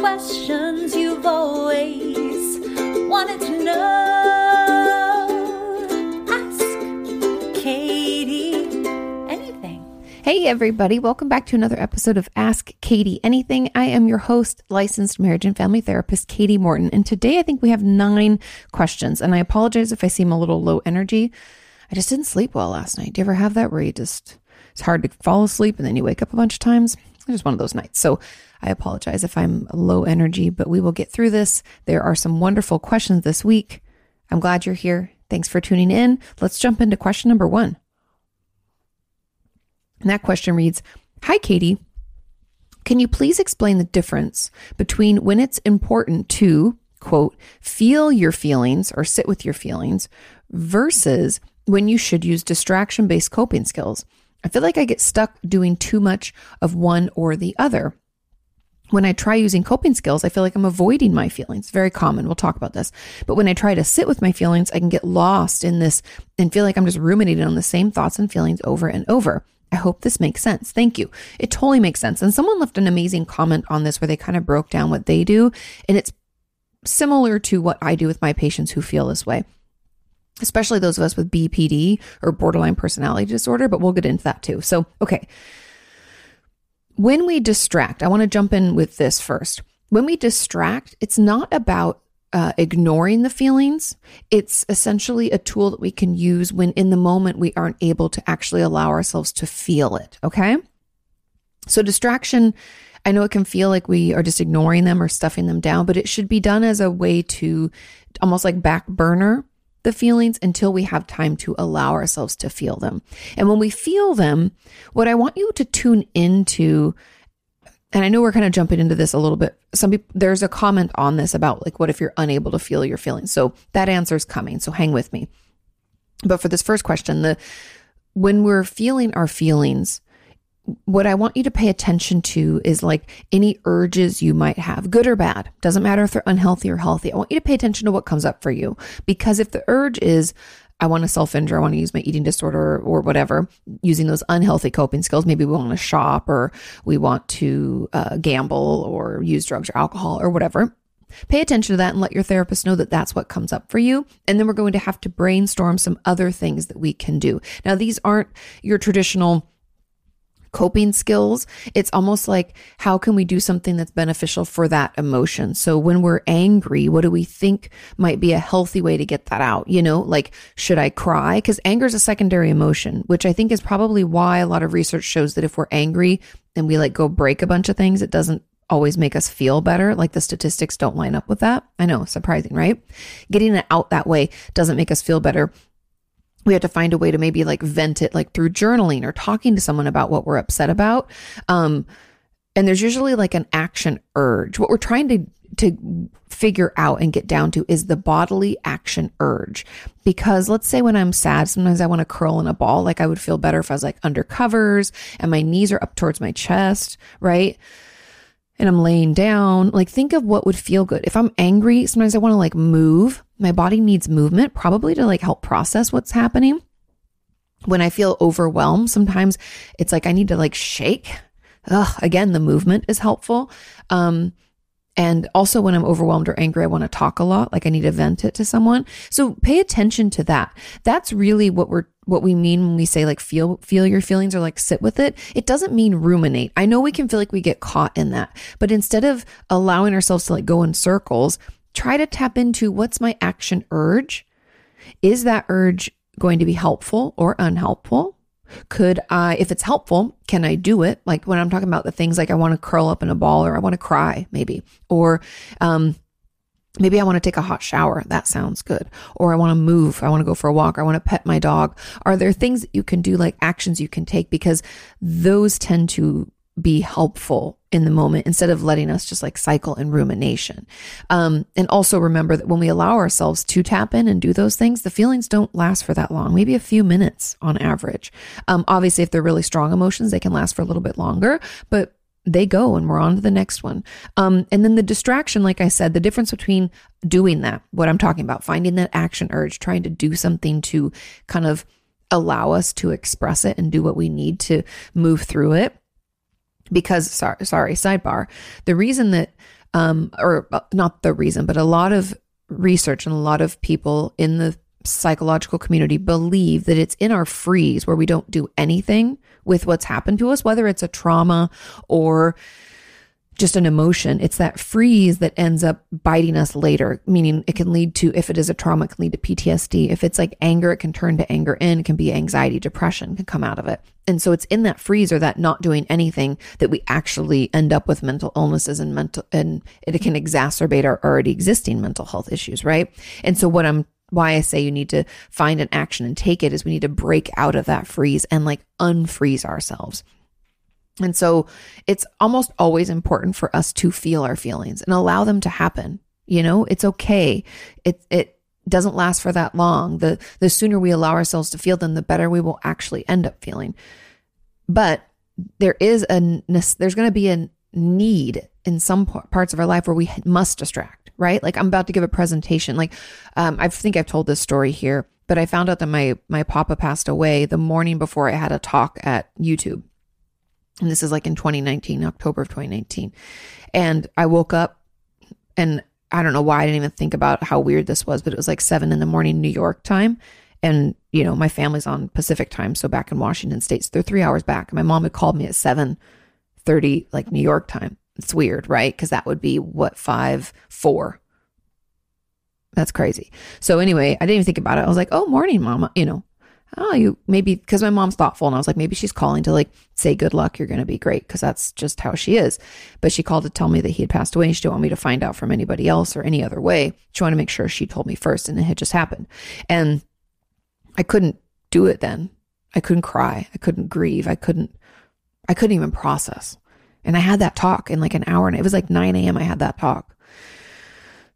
Questions you've always wanted to know. Ask Katie anything. Hey, everybody. Welcome back to another episode of Ask Katie Anything. I am your host, licensed marriage and family therapist, Katie Morton. And today I think we have nine questions. And I apologize if I seem a little low energy. I just didn't sleep well last night. Do you ever have that where you just, it's hard to fall asleep and then you wake up a bunch of times? It's just one of those nights. So I apologize if I'm low energy, but we will get through this. There are some wonderful questions this week. I'm glad you're here. Thanks for tuning in. Let's jump into question number one. And that question reads Hi, Katie. Can you please explain the difference between when it's important to, quote, feel your feelings or sit with your feelings versus when you should use distraction based coping skills? I feel like I get stuck doing too much of one or the other. When I try using coping skills, I feel like I'm avoiding my feelings. Very common. We'll talk about this. But when I try to sit with my feelings, I can get lost in this and feel like I'm just ruminating on the same thoughts and feelings over and over. I hope this makes sense. Thank you. It totally makes sense. And someone left an amazing comment on this where they kind of broke down what they do. And it's similar to what I do with my patients who feel this way especially those of us with BPD or borderline personality disorder, but we'll get into that too. So, okay. When we distract, I want to jump in with this first. When we distract, it's not about uh, ignoring the feelings. It's essentially a tool that we can use when in the moment we aren't able to actually allow ourselves to feel it. Okay. So, distraction, I know it can feel like we are just ignoring them or stuffing them down, but it should be done as a way to almost like back burner the feelings until we have time to allow ourselves to feel them. And when we feel them, what I want you to tune into and I know we're kind of jumping into this a little bit. Some people, there's a comment on this about like, what if you're unable to feel your feelings? So that answer is coming. So hang with me. But for this first question, the, when we're feeling our feelings, what I want you to pay attention to is like any urges you might have, good or bad. Doesn't matter if they're unhealthy or healthy. I want you to pay attention to what comes up for you. Because if the urge is, I want to self injure, I want to use my eating disorder or whatever, using those unhealthy coping skills, maybe we want to shop or we want to uh, gamble or use drugs or alcohol or whatever. Pay attention to that and let your therapist know that that's what comes up for you. And then we're going to have to brainstorm some other things that we can do. Now, these aren't your traditional coping skills. It's almost like how can we do something that's beneficial for that emotion? So when we're angry, what do we think might be a healthy way to get that out? You know, like should I cry? Because anger is a secondary emotion, which I think is probably why a lot of research shows that if we're angry and we like go break a bunch of things, it doesn't always make us feel better. Like the statistics don't line up with that. I know, surprising, right? Getting it out that way doesn't make us feel better we have to find a way to maybe like vent it like through journaling or talking to someone about what we're upset about. Um and there's usually like an action urge. What we're trying to to figure out and get down to is the bodily action urge. Because let's say when i'm sad sometimes i want to curl in a ball like i would feel better if i was like under covers and my knees are up towards my chest right and I'm laying down, like think of what would feel good. If I'm angry, sometimes I want to like move. My body needs movement, probably to like help process what's happening. When I feel overwhelmed, sometimes it's like I need to like shake. Ugh, again, the movement is helpful. Um, and also when I'm overwhelmed or angry, I want to talk a lot, like I need to vent it to someone. So pay attention to that. That's really what we're what we mean when we say like feel feel your feelings or like sit with it. It doesn't mean ruminate. I know we can feel like we get caught in that. But instead of allowing ourselves to like go in circles, try to tap into what's my action urge? Is that urge going to be helpful or unhelpful? Could I, if it's helpful, can I do it? Like when I'm talking about the things like I want to curl up in a ball or I want to cry, maybe, or, um, Maybe I want to take a hot shower. That sounds good. Or I want to move. I want to go for a walk. I want to pet my dog. Are there things that you can do, like actions you can take? Because those tend to be helpful in the moment instead of letting us just like cycle in rumination. Um, and also remember that when we allow ourselves to tap in and do those things, the feelings don't last for that long, maybe a few minutes on average. Um, obviously, if they're really strong emotions, they can last for a little bit longer, but they go and we're on to the next one. Um, and then the distraction, like I said, the difference between doing that, what I'm talking about, finding that action urge, trying to do something to kind of allow us to express it and do what we need to move through it. Because, sorry, sorry, sidebar, the reason that, um, or uh, not the reason, but a lot of research and a lot of people in the psychological community believe that it's in our freeze where we don't do anything with what's happened to us, whether it's a trauma or just an emotion. It's that freeze that ends up biting us later, meaning it can lead to, if it is a trauma, it can lead to PTSD. If it's like anger, it can turn to anger and it can be anxiety, depression can come out of it. And so it's in that freeze or that not doing anything that we actually end up with mental illnesses and mental, and it can exacerbate our already existing mental health issues, right? And so what I'm why I say you need to find an action and take it is we need to break out of that freeze and like unfreeze ourselves. And so it's almost always important for us to feel our feelings and allow them to happen. You know, it's okay. It it doesn't last for that long. The the sooner we allow ourselves to feel them, the better we will actually end up feeling. But there is a there's going to be a need in some parts of our life where we must distract right? Like I'm about to give a presentation. Like um, I think I've told this story here, but I found out that my my papa passed away the morning before I had a talk at YouTube. And this is like in 2019, October of 2019. And I woke up and I don't know why I didn't even think about how weird this was, but it was like seven in the morning New York time. And, you know, my family's on Pacific time. So back in Washington State, so they're three hours back. My mom had called me at 7 30, like New York time. It's weird, right? Because that would be what, five, four. That's crazy. So anyway, I didn't even think about it. I was like, oh, morning, mama. You know, oh, you maybe because my mom's thoughtful. And I was like, maybe she's calling to like say good luck. You're going to be great because that's just how she is. But she called to tell me that he had passed away and she didn't want me to find out from anybody else or any other way. She wanted to make sure she told me first and it had just happened. And I couldn't do it then. I couldn't cry. I couldn't grieve. I couldn't, I couldn't even process. And I had that talk in like an hour and it was like 9 a.m. I had that talk.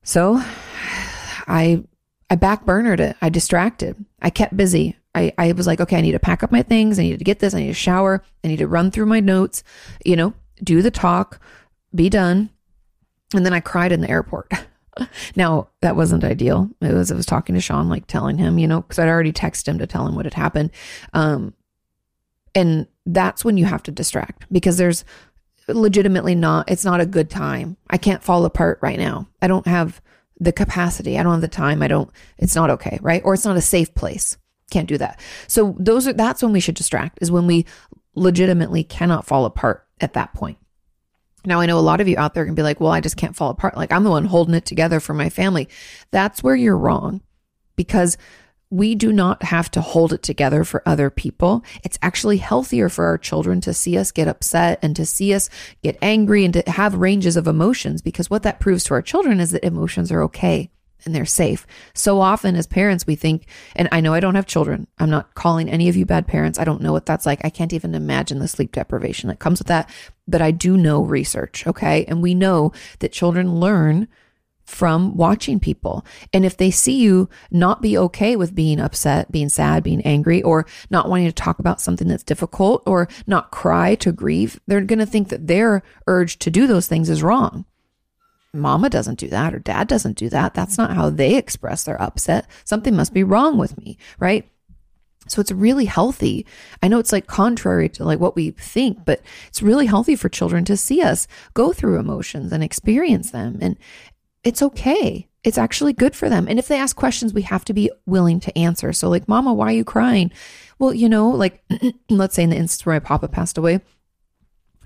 So I I backburnered it. I distracted. I kept busy. I, I was like, okay, I need to pack up my things. I need to get this. I need to shower. I need to run through my notes, you know, do the talk, be done. And then I cried in the airport. now that wasn't ideal. It was, I was talking to Sean, like telling him, you know, cause I'd already texted him to tell him what had happened. Um, and that's when you have to distract because there's legitimately not, it's not a good time. I can't fall apart right now. I don't have the capacity. I don't have the time. I don't, it's not okay, right? Or it's not a safe place. Can't do that. So those are, that's when we should distract is when we legitimately cannot fall apart at that point. Now, I know a lot of you out there can be like, well, I just can't fall apart. Like I'm the one holding it together for my family. That's where you're wrong because we do not have to hold it together for other people. It's actually healthier for our children to see us get upset and to see us get angry and to have ranges of emotions because what that proves to our children is that emotions are okay and they're safe. So often as parents, we think, and I know I don't have children. I'm not calling any of you bad parents. I don't know what that's like. I can't even imagine the sleep deprivation that comes with that. But I do know research. Okay. And we know that children learn from watching people. And if they see you not be okay with being upset, being sad, being angry, or not wanting to talk about something that's difficult or not cry to grieve, they're going to think that their urge to do those things is wrong. Mama doesn't do that or dad doesn't do that. That's not how they express their upset. Something must be wrong with me, right? So it's really healthy. I know it's like contrary to like what we think, but it's really healthy for children to see us go through emotions and experience them and it's okay. It's actually good for them. And if they ask questions, we have to be willing to answer. So, like, Mama, why are you crying? Well, you know, like, let's say in the instance where my papa passed away,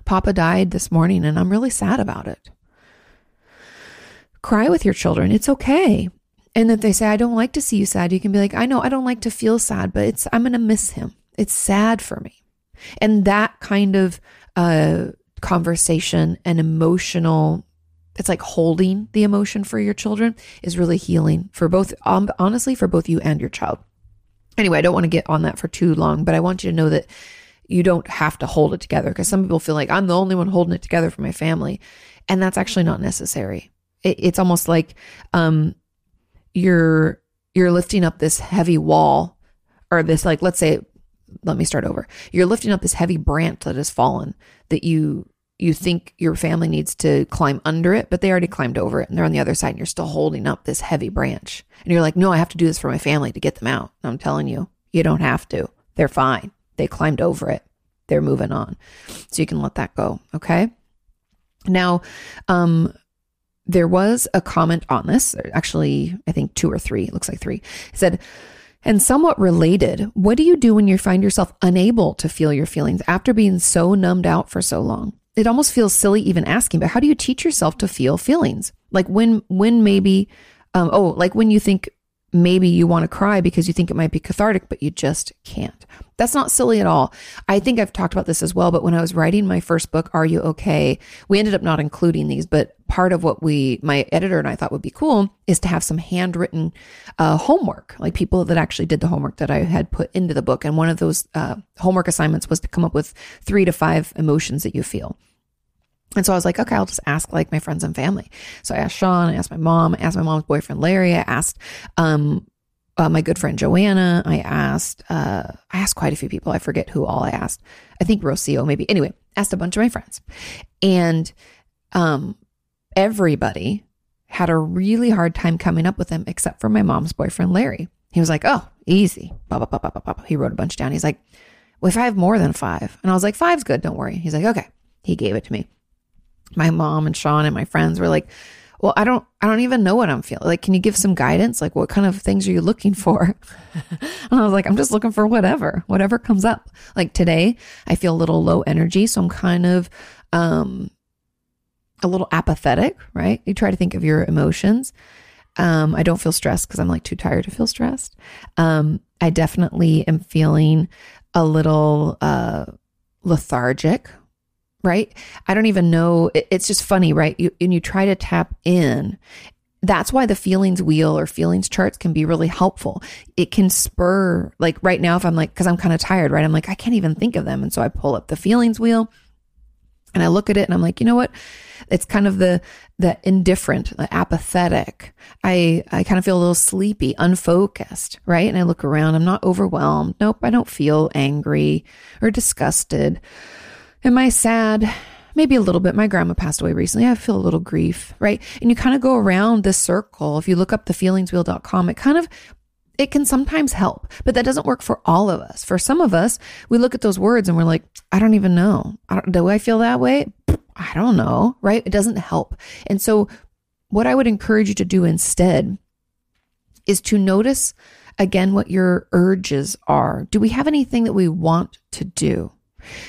Papa died this morning, and I'm really sad about it. Cry with your children. It's okay. And if they say, I don't like to see you sad, you can be like, I know I don't like to feel sad, but it's, I'm going to miss him. It's sad for me. And that kind of uh, conversation and emotional it's like holding the emotion for your children is really healing for both, um, honestly, for both you and your child. Anyway, I don't want to get on that for too long, but I want you to know that you don't have to hold it together because some people feel like I'm the only one holding it together for my family. And that's actually not necessary. It, it's almost like um, you're you're lifting up this heavy wall or this like let's say let me start over. You're lifting up this heavy branch that has fallen that you you think your family needs to climb under it, but they already climbed over it and they're on the other side and you're still holding up this heavy branch. And you're like, "No, I have to do this for my family to get them out." And I'm telling you, you don't have to. They're fine. They climbed over it. They're moving on. So you can let that go, okay? Now, um there was a comment on this, actually, I think two or three, looks like three. It said, and somewhat related, what do you do when you find yourself unable to feel your feelings after being so numbed out for so long? It almost feels silly even asking, but how do you teach yourself to feel feelings? Like when, when maybe, um, oh, like when you think maybe you want to cry because you think it might be cathartic, but you just can't. That's not silly at all. I think I've talked about this as well, but when I was writing my first book, Are You Okay? We ended up not including these, but part of what we, my editor and I thought would be cool is to have some handwritten uh, homework, like people that actually did the homework that I had put into the book. And one of those uh, homework assignments was to come up with three to five emotions that you feel. And so I was like, okay, I'll just ask like my friends and family. So I asked Sean, I asked my mom, I asked my mom's boyfriend Larry, I asked um, uh, my good friend Joanna, I asked, uh, I asked quite a few people. I forget who all I asked. I think Rocio, maybe. Anyway, asked a bunch of my friends, and um, everybody had a really hard time coming up with them, except for my mom's boyfriend Larry. He was like, "Oh, easy." Blah, blah, blah, blah, blah, blah. He wrote a bunch down. He's like, "Well, if I have more than five, and I was like, five's good. Don't worry." He's like, "Okay." He gave it to me my mom and Sean and my friends were like, well, I don't, I don't even know what I'm feeling. Like, can you give some guidance? Like, what kind of things are you looking for? and I was like, I'm just looking for whatever, whatever comes up. Like today, I feel a little low energy. So I'm kind of, um, a little apathetic, right? You try to think of your emotions. Um, I don't feel stressed because I'm like too tired to feel stressed. Um, I definitely am feeling a little, uh, lethargic, right? I don't even know. It's just funny, right? You, and you try to tap in. That's why the feelings wheel or feelings charts can be really helpful. It can spur, like right now, if I'm like, cause I'm kind of tired, right? I'm like, I can't even think of them. And so I pull up the feelings wheel and I look at it and I'm like, you know what? It's kind of the, the indifferent, the apathetic. I, I kind of feel a little sleepy, unfocused, right? And I look around. I'm not overwhelmed. Nope. I don't feel angry or disgusted. Am I sad? Maybe a little bit. My grandma passed away recently. I feel a little grief, right? And you kind of go around this circle. If you look up the feelingswheel.com, it kind of it can sometimes help, but that doesn't work for all of us. For some of us, we look at those words and we're like, I don't even know. I do I feel that way? I don't know, right? It doesn't help. And so, what I would encourage you to do instead is to notice again what your urges are. Do we have anything that we want to do?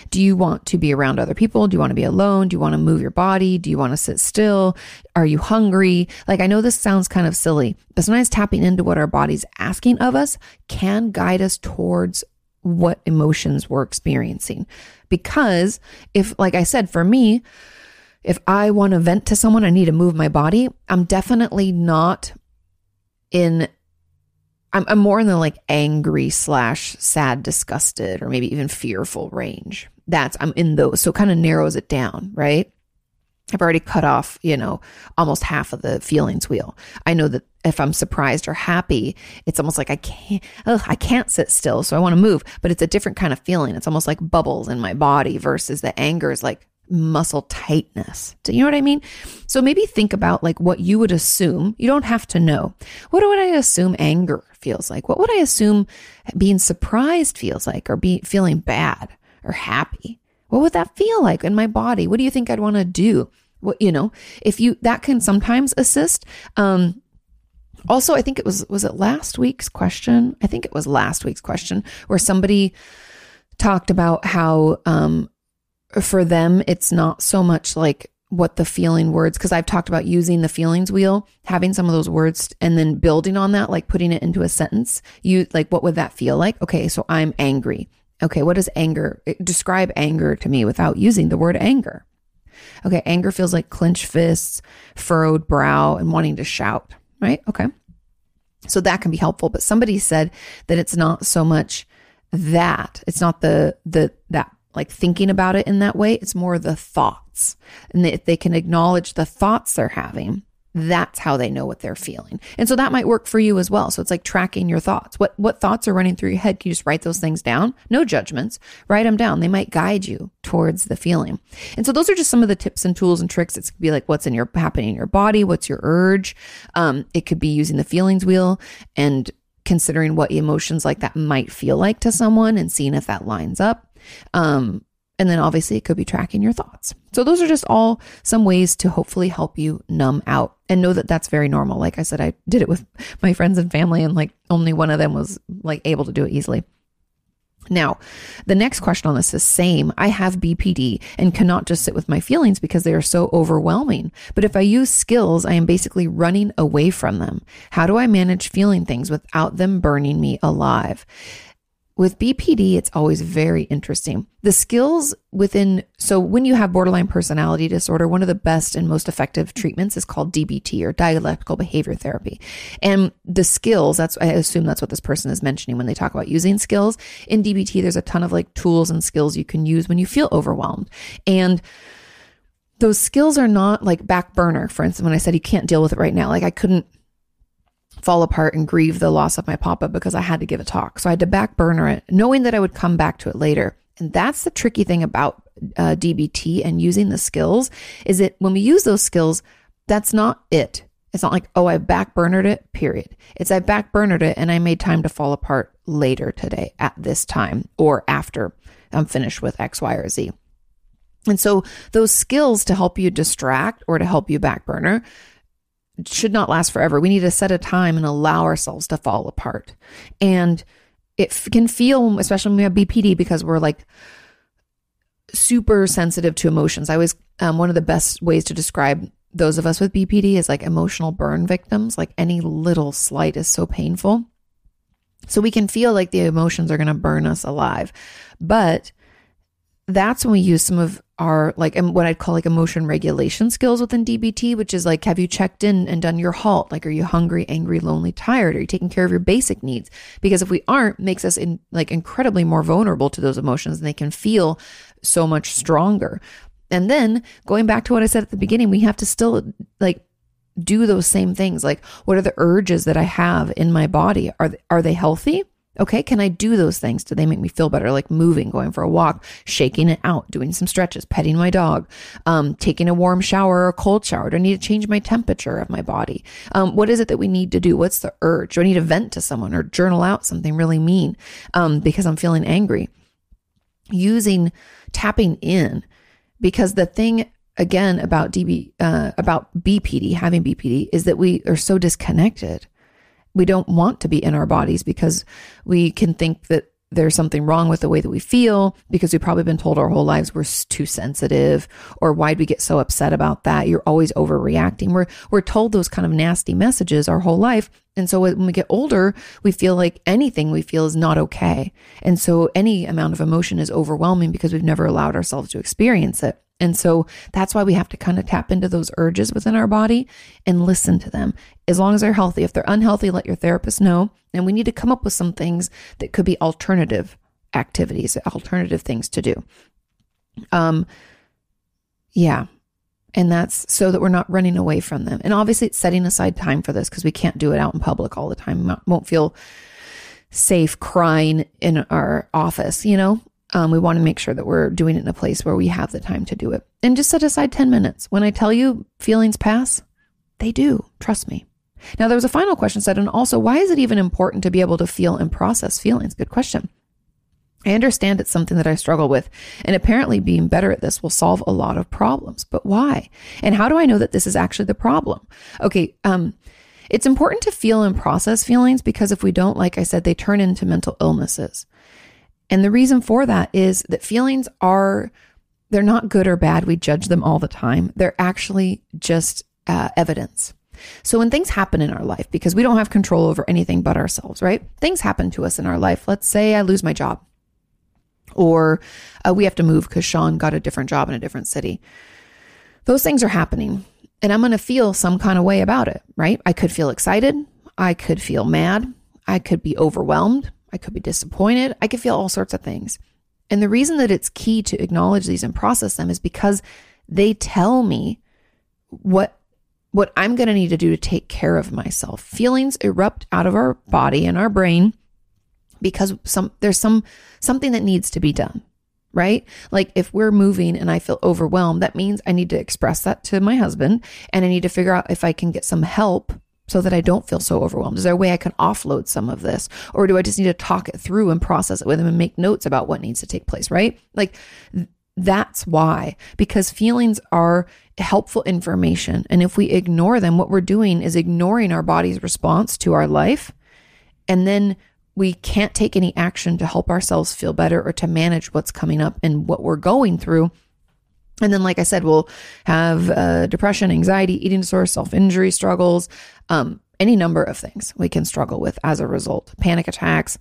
Do you want to be around other people? Do you want to be alone? Do you want to move your body? Do you want to sit still? Are you hungry? Like, I know this sounds kind of silly, but sometimes tapping into what our body's asking of us can guide us towards what emotions we're experiencing. Because if, like I said, for me, if I want to vent to someone, I need to move my body. I'm definitely not in I'm, I'm more in the like angry slash sad, disgusted, or maybe even fearful range. That's, I'm in those. So it kind of narrows it down, right? I've already cut off, you know, almost half of the feelings wheel. I know that if I'm surprised or happy, it's almost like I can't, ugh, I can't sit still. So I want to move, but it's a different kind of feeling. It's almost like bubbles in my body versus the anger is like muscle tightness. Do you know what I mean? So maybe think about like what you would assume. You don't have to know. What would I assume anger feels like? What would I assume being surprised feels like or be feeling bad or happy? What would that feel like in my body? What do you think I'd want to do? What, you know, if you, that can sometimes assist. Um, also, I think it was, was it last week's question? I think it was last week's question where somebody talked about how, um, for them, it's not so much like what the feeling words, because I've talked about using the feelings wheel, having some of those words and then building on that, like putting it into a sentence. You like, what would that feel like? Okay, so I'm angry. Okay, what does anger eh, describe anger to me without using the word anger? Okay, anger feels like clenched fists, furrowed brow, and wanting to shout, right? Okay. So that can be helpful. But somebody said that it's not so much that. It's not the the that like thinking about it in that way. It's more the thoughts. And if they can acknowledge the thoughts they're having, that's how they know what they're feeling. And so that might work for you as well. So it's like tracking your thoughts. What what thoughts are running through your head? Can you just write those things down? No judgments. Write them down. They might guide you towards the feeling. And so those are just some of the tips and tools and tricks. It's be like what's in your happening in your body, what's your urge. Um, it could be using the feelings wheel and considering what emotions like that might feel like to someone and seeing if that lines up. Um, and then obviously it could be tracking your thoughts. So those are just all some ways to hopefully help you numb out and know that that's very normal. Like I said, I did it with my friends and family and like only one of them was like able to do it easily. Now, the next question on this is same. I have BPD and cannot just sit with my feelings because they are so overwhelming. But if I use skills, I am basically running away from them. How do I manage feeling things without them burning me alive? With BPD, it's always very interesting. The skills within, so when you have borderline personality disorder, one of the best and most effective treatments is called DBT or dialectical behavior therapy. And the skills, that's, I assume that's what this person is mentioning when they talk about using skills. In DBT, there's a ton of like tools and skills you can use when you feel overwhelmed. And those skills are not like back burner. For instance, when I said you can't deal with it right now, like I couldn't fall apart and grieve the loss of my papa because I had to give a talk. So I had to back burner it, knowing that I would come back to it later. And that's the tricky thing about uh, DBT and using the skills is that when we use those skills, that's not it. It's not like, oh, I back burnered it, period. It's I back burnered it and I made time to fall apart later today at this time or after I'm finished with X, Y, or Z. And so those skills to help you distract or to help you back burner should not last forever. We need to set a time and allow ourselves to fall apart. And it can feel, especially when we have BPD, because we're like super sensitive to emotions. I was um, one of the best ways to describe those of us with BPD is like emotional burn victims. Like any little slight is so painful. So we can feel like the emotions are going to burn us alive. But that's when we use some of our like what I'd call like emotion regulation skills within DBT, which is like, have you checked in and done your halt? Like, are you hungry, angry, lonely, tired? Are you taking care of your basic needs? Because if we aren't, makes us in like incredibly more vulnerable to those emotions and they can feel so much stronger. And then going back to what I said at the beginning, we have to still like do those same things. Like, what are the urges that I have in my body? Are, are they healthy? Okay, can I do those things? Do they make me feel better? Like moving, going for a walk, shaking it out, doing some stretches, petting my dog, um, taking a warm shower or a cold shower? Do I need to change my temperature of my body? Um, what is it that we need to do? What's the urge? Do I need to vent to someone or journal out something really mean um, because I'm feeling angry? Using tapping in because the thing again about DB uh, about BPD having BPD is that we are so disconnected we don't want to be in our bodies because we can think that there's something wrong with the way that we feel because we've probably been told our whole lives we're too sensitive or why'd we get so upset about that? You're always overreacting. We're we're told those kind of nasty messages our whole life. And so when we get older we feel like anything we feel is not okay. And so any amount of emotion is overwhelming because we've never allowed ourselves to experience it and so that's why we have to kind of tap into those urges within our body and listen to them. As long as they're healthy, if they're unhealthy, let your therapist know. And we need to come up with some things that could be alternative activities, alternative things to do. Um, yeah. And that's so that we're not running away from them. And obviously, it's setting aside time for this because we can't do it out in public all the time. Won't feel safe crying in our office, you know? Um, we want to make sure that we're doing it in a place where we have the time to do it. And just set aside 10 minutes. When I tell you feelings pass, they do. Trust me. Now, there was a final question said, and also, why is it even important to be able to feel and process feelings? Good question. I understand it's something that I struggle with, and apparently being better at this will solve a lot of problems. But why? And how do I know that this is actually the problem? Okay, um, it's important to feel and process feelings because if we don't, like I said, they turn into mental illnesses. And the reason for that is that feelings are, they're not good or bad. We judge them all the time. They're actually just uh, evidence. So when things happen in our life, because we don't have control over anything but ourselves, right? Things happen to us in our life. Let's say I lose my job or uh, we have to move because Sean got a different job in a different city. Those things are happening and I'm going to feel some kind of way about it, right? I could feel excited. I could feel mad. I could be overwhelmed. I could be disappointed. I could feel all sorts of things. And the reason that it's key to acknowledge these and process them is because they tell me what what I'm going to need to do to take care of myself. Feelings erupt out of our body and our brain because some there's some something that needs to be done, right? Like if we're moving and I feel overwhelmed, that means I need to express that to my husband and I need to figure out if I can get some help so that I don't feel so overwhelmed? Is there a way I can offload some of this? Or do I just need to talk it through and process it with him and make notes about what needs to take place, right? Like that's why, because feelings are helpful information. And if we ignore them, what we're doing is ignoring our body's response to our life. And then we can't take any action to help ourselves feel better or to manage what's coming up and what we're going through. And then, like I said, we'll have uh, depression, anxiety, eating disorder, self injury struggles, um, any number of things we can struggle with as a result, panic attacks,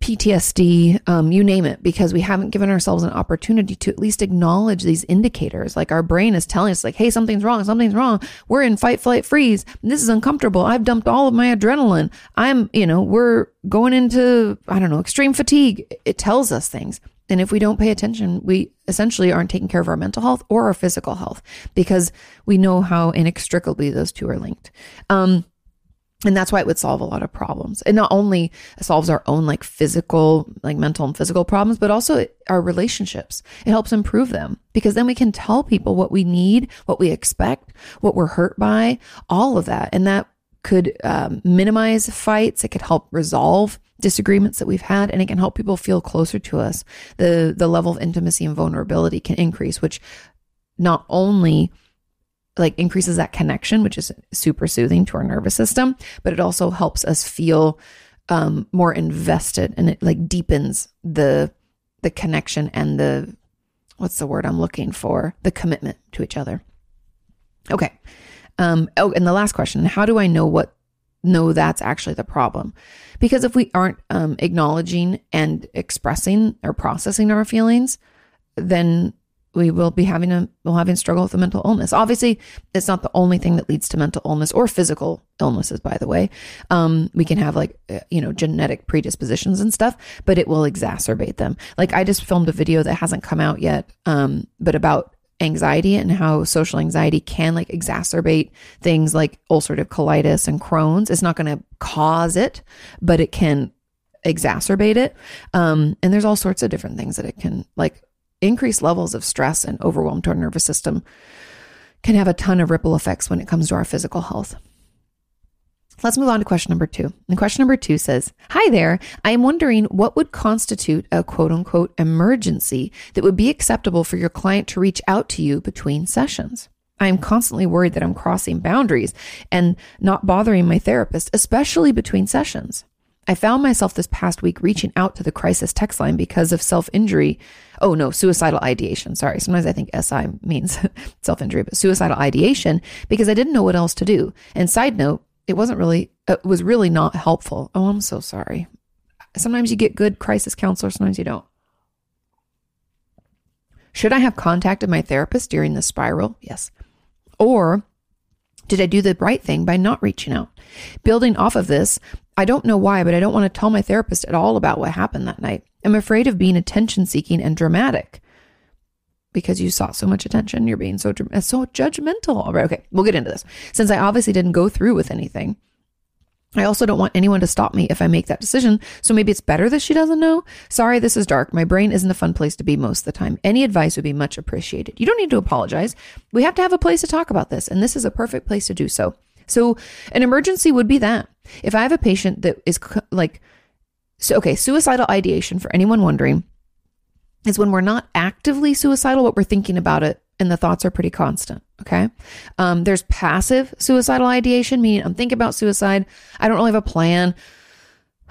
PTSD, um, you name it, because we haven't given ourselves an opportunity to at least acknowledge these indicators. Like our brain is telling us, like, hey, something's wrong, something's wrong. We're in fight, flight, freeze. This is uncomfortable. I've dumped all of my adrenaline. I'm, you know, we're going into, I don't know, extreme fatigue. It tells us things. And if we don't pay attention, we essentially aren't taking care of our mental health or our physical health because we know how inextricably those two are linked. Um, and that's why it would solve a lot of problems. It not only solves our own like physical like mental and physical problems but also our relationships. It helps improve them because then we can tell people what we need what we expect what we're hurt by all of that. And that could um, minimize fights. It could help resolve disagreements that we've had and it can help people feel closer to us the the level of intimacy and vulnerability can increase which not only like increases that connection, which is super soothing to our nervous system, but it also helps us feel um, more invested and it like deepens the the connection and the what's the word I'm looking for? The commitment to each other. Okay. Um, oh, and the last question: How do I know what know that's actually the problem? Because if we aren't um, acknowledging and expressing or processing our feelings, then we will be having a we'll having struggle with a mental illness. Obviously, it's not the only thing that leads to mental illness or physical illnesses. By the way, um, we can have like uh, you know genetic predispositions and stuff, but it will exacerbate them. Like I just filmed a video that hasn't come out yet, um, but about anxiety and how social anxiety can like exacerbate things like ulcerative colitis and Crohn's. It's not going to cause it, but it can exacerbate it. Um, and there's all sorts of different things that it can like increased levels of stress and overwhelm to our nervous system can have a ton of ripple effects when it comes to our physical health. Let's move on to question number two. And question number two says, Hi there. I am wondering what would constitute a quote unquote emergency that would be acceptable for your client to reach out to you between sessions. I am constantly worried that I'm crossing boundaries and not bothering my therapist, especially between sessions. I found myself this past week reaching out to the crisis text line because of self injury. Oh, no, suicidal ideation. Sorry. Sometimes I think SI means self injury, but suicidal ideation because I didn't know what else to do. And side note, it wasn't really, it was really not helpful. Oh, I'm so sorry. Sometimes you get good crisis counselors, sometimes you don't. Should I have contacted my therapist during the spiral? Yes. Or did I do the right thing by not reaching out? Building off of this, I don't know why, but I don't want to tell my therapist at all about what happened that night. I'm afraid of being attention seeking and dramatic because you sought so much attention. You're being so uh, so judgmental. All right, okay, we'll get into this. Since I obviously didn't go through with anything, I also don't want anyone to stop me if I make that decision. So maybe it's better that she doesn't know. Sorry, this is dark. My brain isn't a fun place to be most of the time. Any advice would be much appreciated. You don't need to apologize. We have to have a place to talk about this, and this is a perfect place to do so. So an emergency would be that. If I have a patient that is like, so, okay, suicidal ideation, for anyone wondering, is when we're not actively suicidal, but we're thinking about it and the thoughts are pretty constant. Okay. Um, there's passive suicidal ideation, meaning I'm thinking about suicide. I don't really have a plan.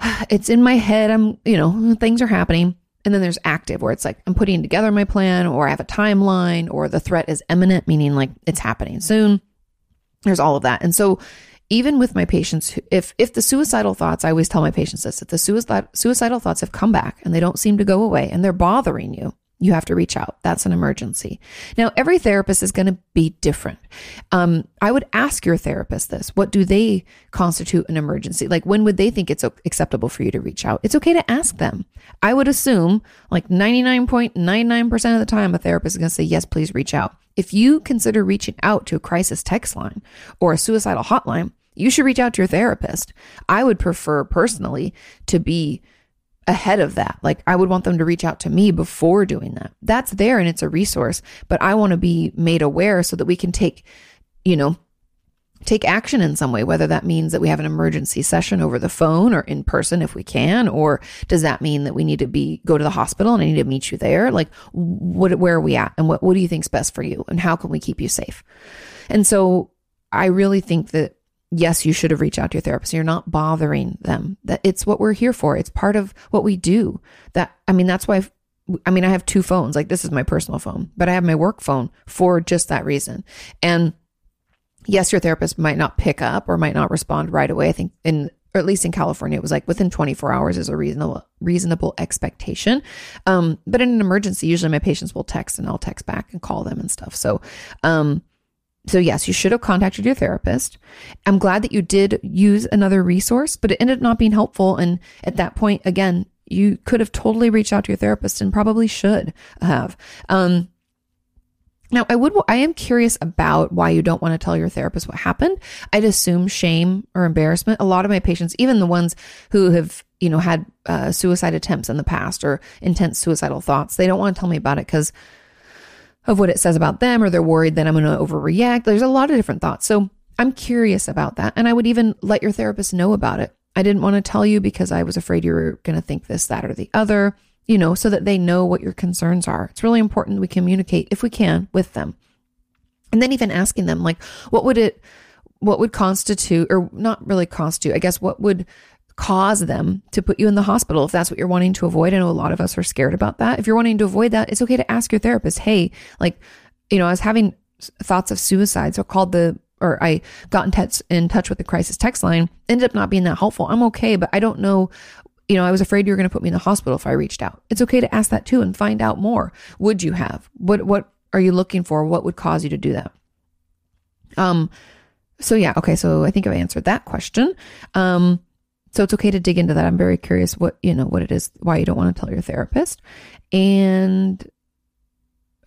It's in my head. I'm, you know, things are happening. And then there's active where it's like I'm putting together my plan or I have a timeline or the threat is imminent, meaning like it's happening soon. There's all of that. And so even with my patients, if if the suicidal thoughts, I always tell my patients this: if the suicide, suicidal thoughts have come back and they don't seem to go away and they're bothering you, you have to reach out. That's an emergency. Now, every therapist is going to be different. Um, I would ask your therapist this what do they constitute an emergency? Like, when would they think it's acceptable for you to reach out? It's okay to ask them. I would assume like 99.99% of the time, a therapist is going to say, yes, please reach out. If you consider reaching out to a crisis text line or a suicidal hotline, you should reach out to your therapist. I would prefer personally to be ahead of that. Like I would want them to reach out to me before doing that. That's there and it's a resource, but I want to be made aware so that we can take, you know, take action in some way, whether that means that we have an emergency session over the phone or in person if we can, or does that mean that we need to be go to the hospital and I need to meet you there? Like what where are we at and what what do you think's best for you and how can we keep you safe? And so I really think that yes, you should have reached out to your therapist. You're not bothering them. That it's what we're here for. It's part of what we do. That I mean, that's why. I mean, I have two phones. Like this is my personal phone, but I have my work phone for just that reason. And yes, your therapist might not pick up or might not respond right away. I think in or at least in California, it was like within 24 hours is a reasonable reasonable expectation. Um, but in an emergency, usually my patients will text and I'll text back and call them and stuff. So, um, so, yes, you should have contacted your therapist. I'm glad that you did use another resource, but it ended up not being helpful. And at that point, again, you could have totally reached out to your therapist and probably should have. Um, now, I would, I am curious about why you don't want to tell your therapist what happened. I'd assume shame or embarrassment. A lot of my patients, even the ones who have, you know, had uh, suicide attempts in the past or intense suicidal thoughts, they don't want to tell me about it because of what it says about them, or they're worried that I'm going to overreact. There's a lot of different thoughts. So I'm curious about that. And I would even let your therapist know about it. I didn't want to tell you because I was afraid you were going to think this, that, or the other, you know, so that they know what your concerns are. It's really important we communicate if we can with them. And then even asking them, like, what would it, what would constitute, or not really constitute, I guess, what would cause them to put you in the hospital if that's what you're wanting to avoid. I know a lot of us are scared about that. If you're wanting to avoid that, it's okay to ask your therapist, hey, like, you know, I was having thoughts of suicide. So I called the, or I got in touch, in touch with the crisis text line, ended up not being that helpful. I'm okay, but I don't know. You know, I was afraid you were going to put me in the hospital if I reached out. It's okay to ask that too and find out more. Would you have? What, what are you looking for? What would cause you to do that? Um, so yeah, okay. So I think I've answered that question. Um, so it's okay to dig into that. I'm very curious what, you know, what it is, why you don't want to tell your therapist. And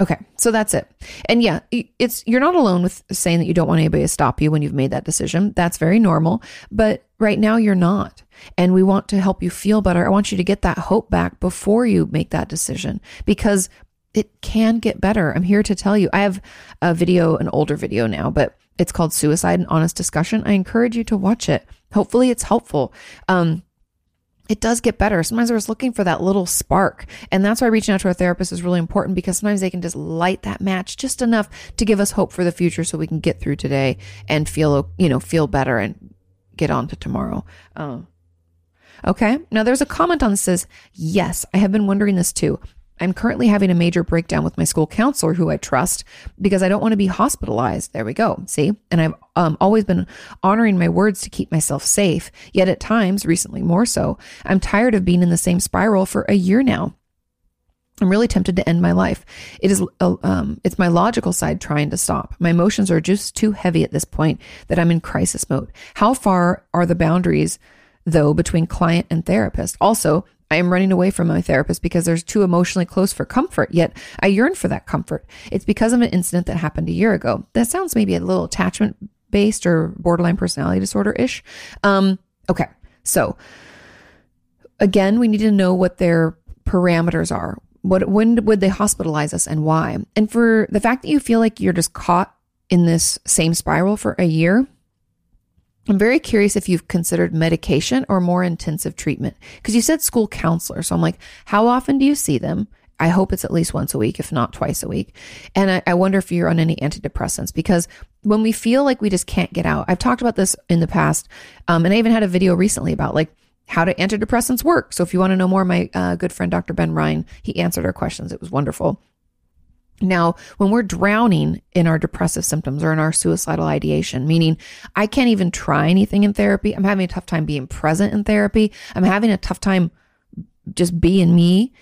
okay, so that's it. And yeah, it's, you're not alone with saying that you don't want anybody to stop you when you've made that decision. That's very normal. But right now you're not. And we want to help you feel better. I want you to get that hope back before you make that decision because it can get better. I'm here to tell you. I have a video, an older video now, but it's called Suicide and Honest Discussion. I encourage you to watch it. Hopefully, it's helpful. Um, it does get better. Sometimes I was looking for that little spark. And that's why reaching out to a therapist is really important because sometimes they can just light that match just enough to give us hope for the future so we can get through today and feel, you know, feel better and get on to tomorrow. Um, okay. Now there's a comment on this says, yes, I have been wondering this too. I'm currently having a major breakdown with my school counselor, who I trust, because I don't want to be hospitalized. There we go. See? And I've um, always been honoring my words to keep myself safe. Yet at times, recently more so, I'm tired of being in the same spiral for a year now. I'm really tempted to end my life. It is, uh, um, it's my logical side trying to stop. My emotions are just too heavy at this point that I'm in crisis mode. How far are the boundaries, though, between client and therapist? Also, I am running away from my therapist because they're too emotionally close for comfort, yet I yearn for that comfort. It's because of an incident that happened a year ago. That sounds maybe a little attachment based or borderline personality disorder ish. Um, okay. So again, we need to know what their parameters are. What, when would they hospitalize us and why? And for the fact that you feel like you're just caught in this same spiral for a year, I'm very curious if you've considered medication or more intensive treatment because you said school counselor. So I'm like, how often do you see them? I hope it's at least once a week, if not twice a week. And I, I, wonder if you're on any antidepressants because when we feel like we just can't get out, I've talked about this in the past. Um, and I even had a video recently about like how do antidepressants work. So if you want to know more, my uh, good friend, Dr. Ben Ryan, he answered our questions. It was wonderful. Now, when we're drowning in our depressive symptoms or in our suicidal ideation, meaning I can't even try anything in therapy, I'm having a tough time being present in therapy, I'm having a tough time just being me.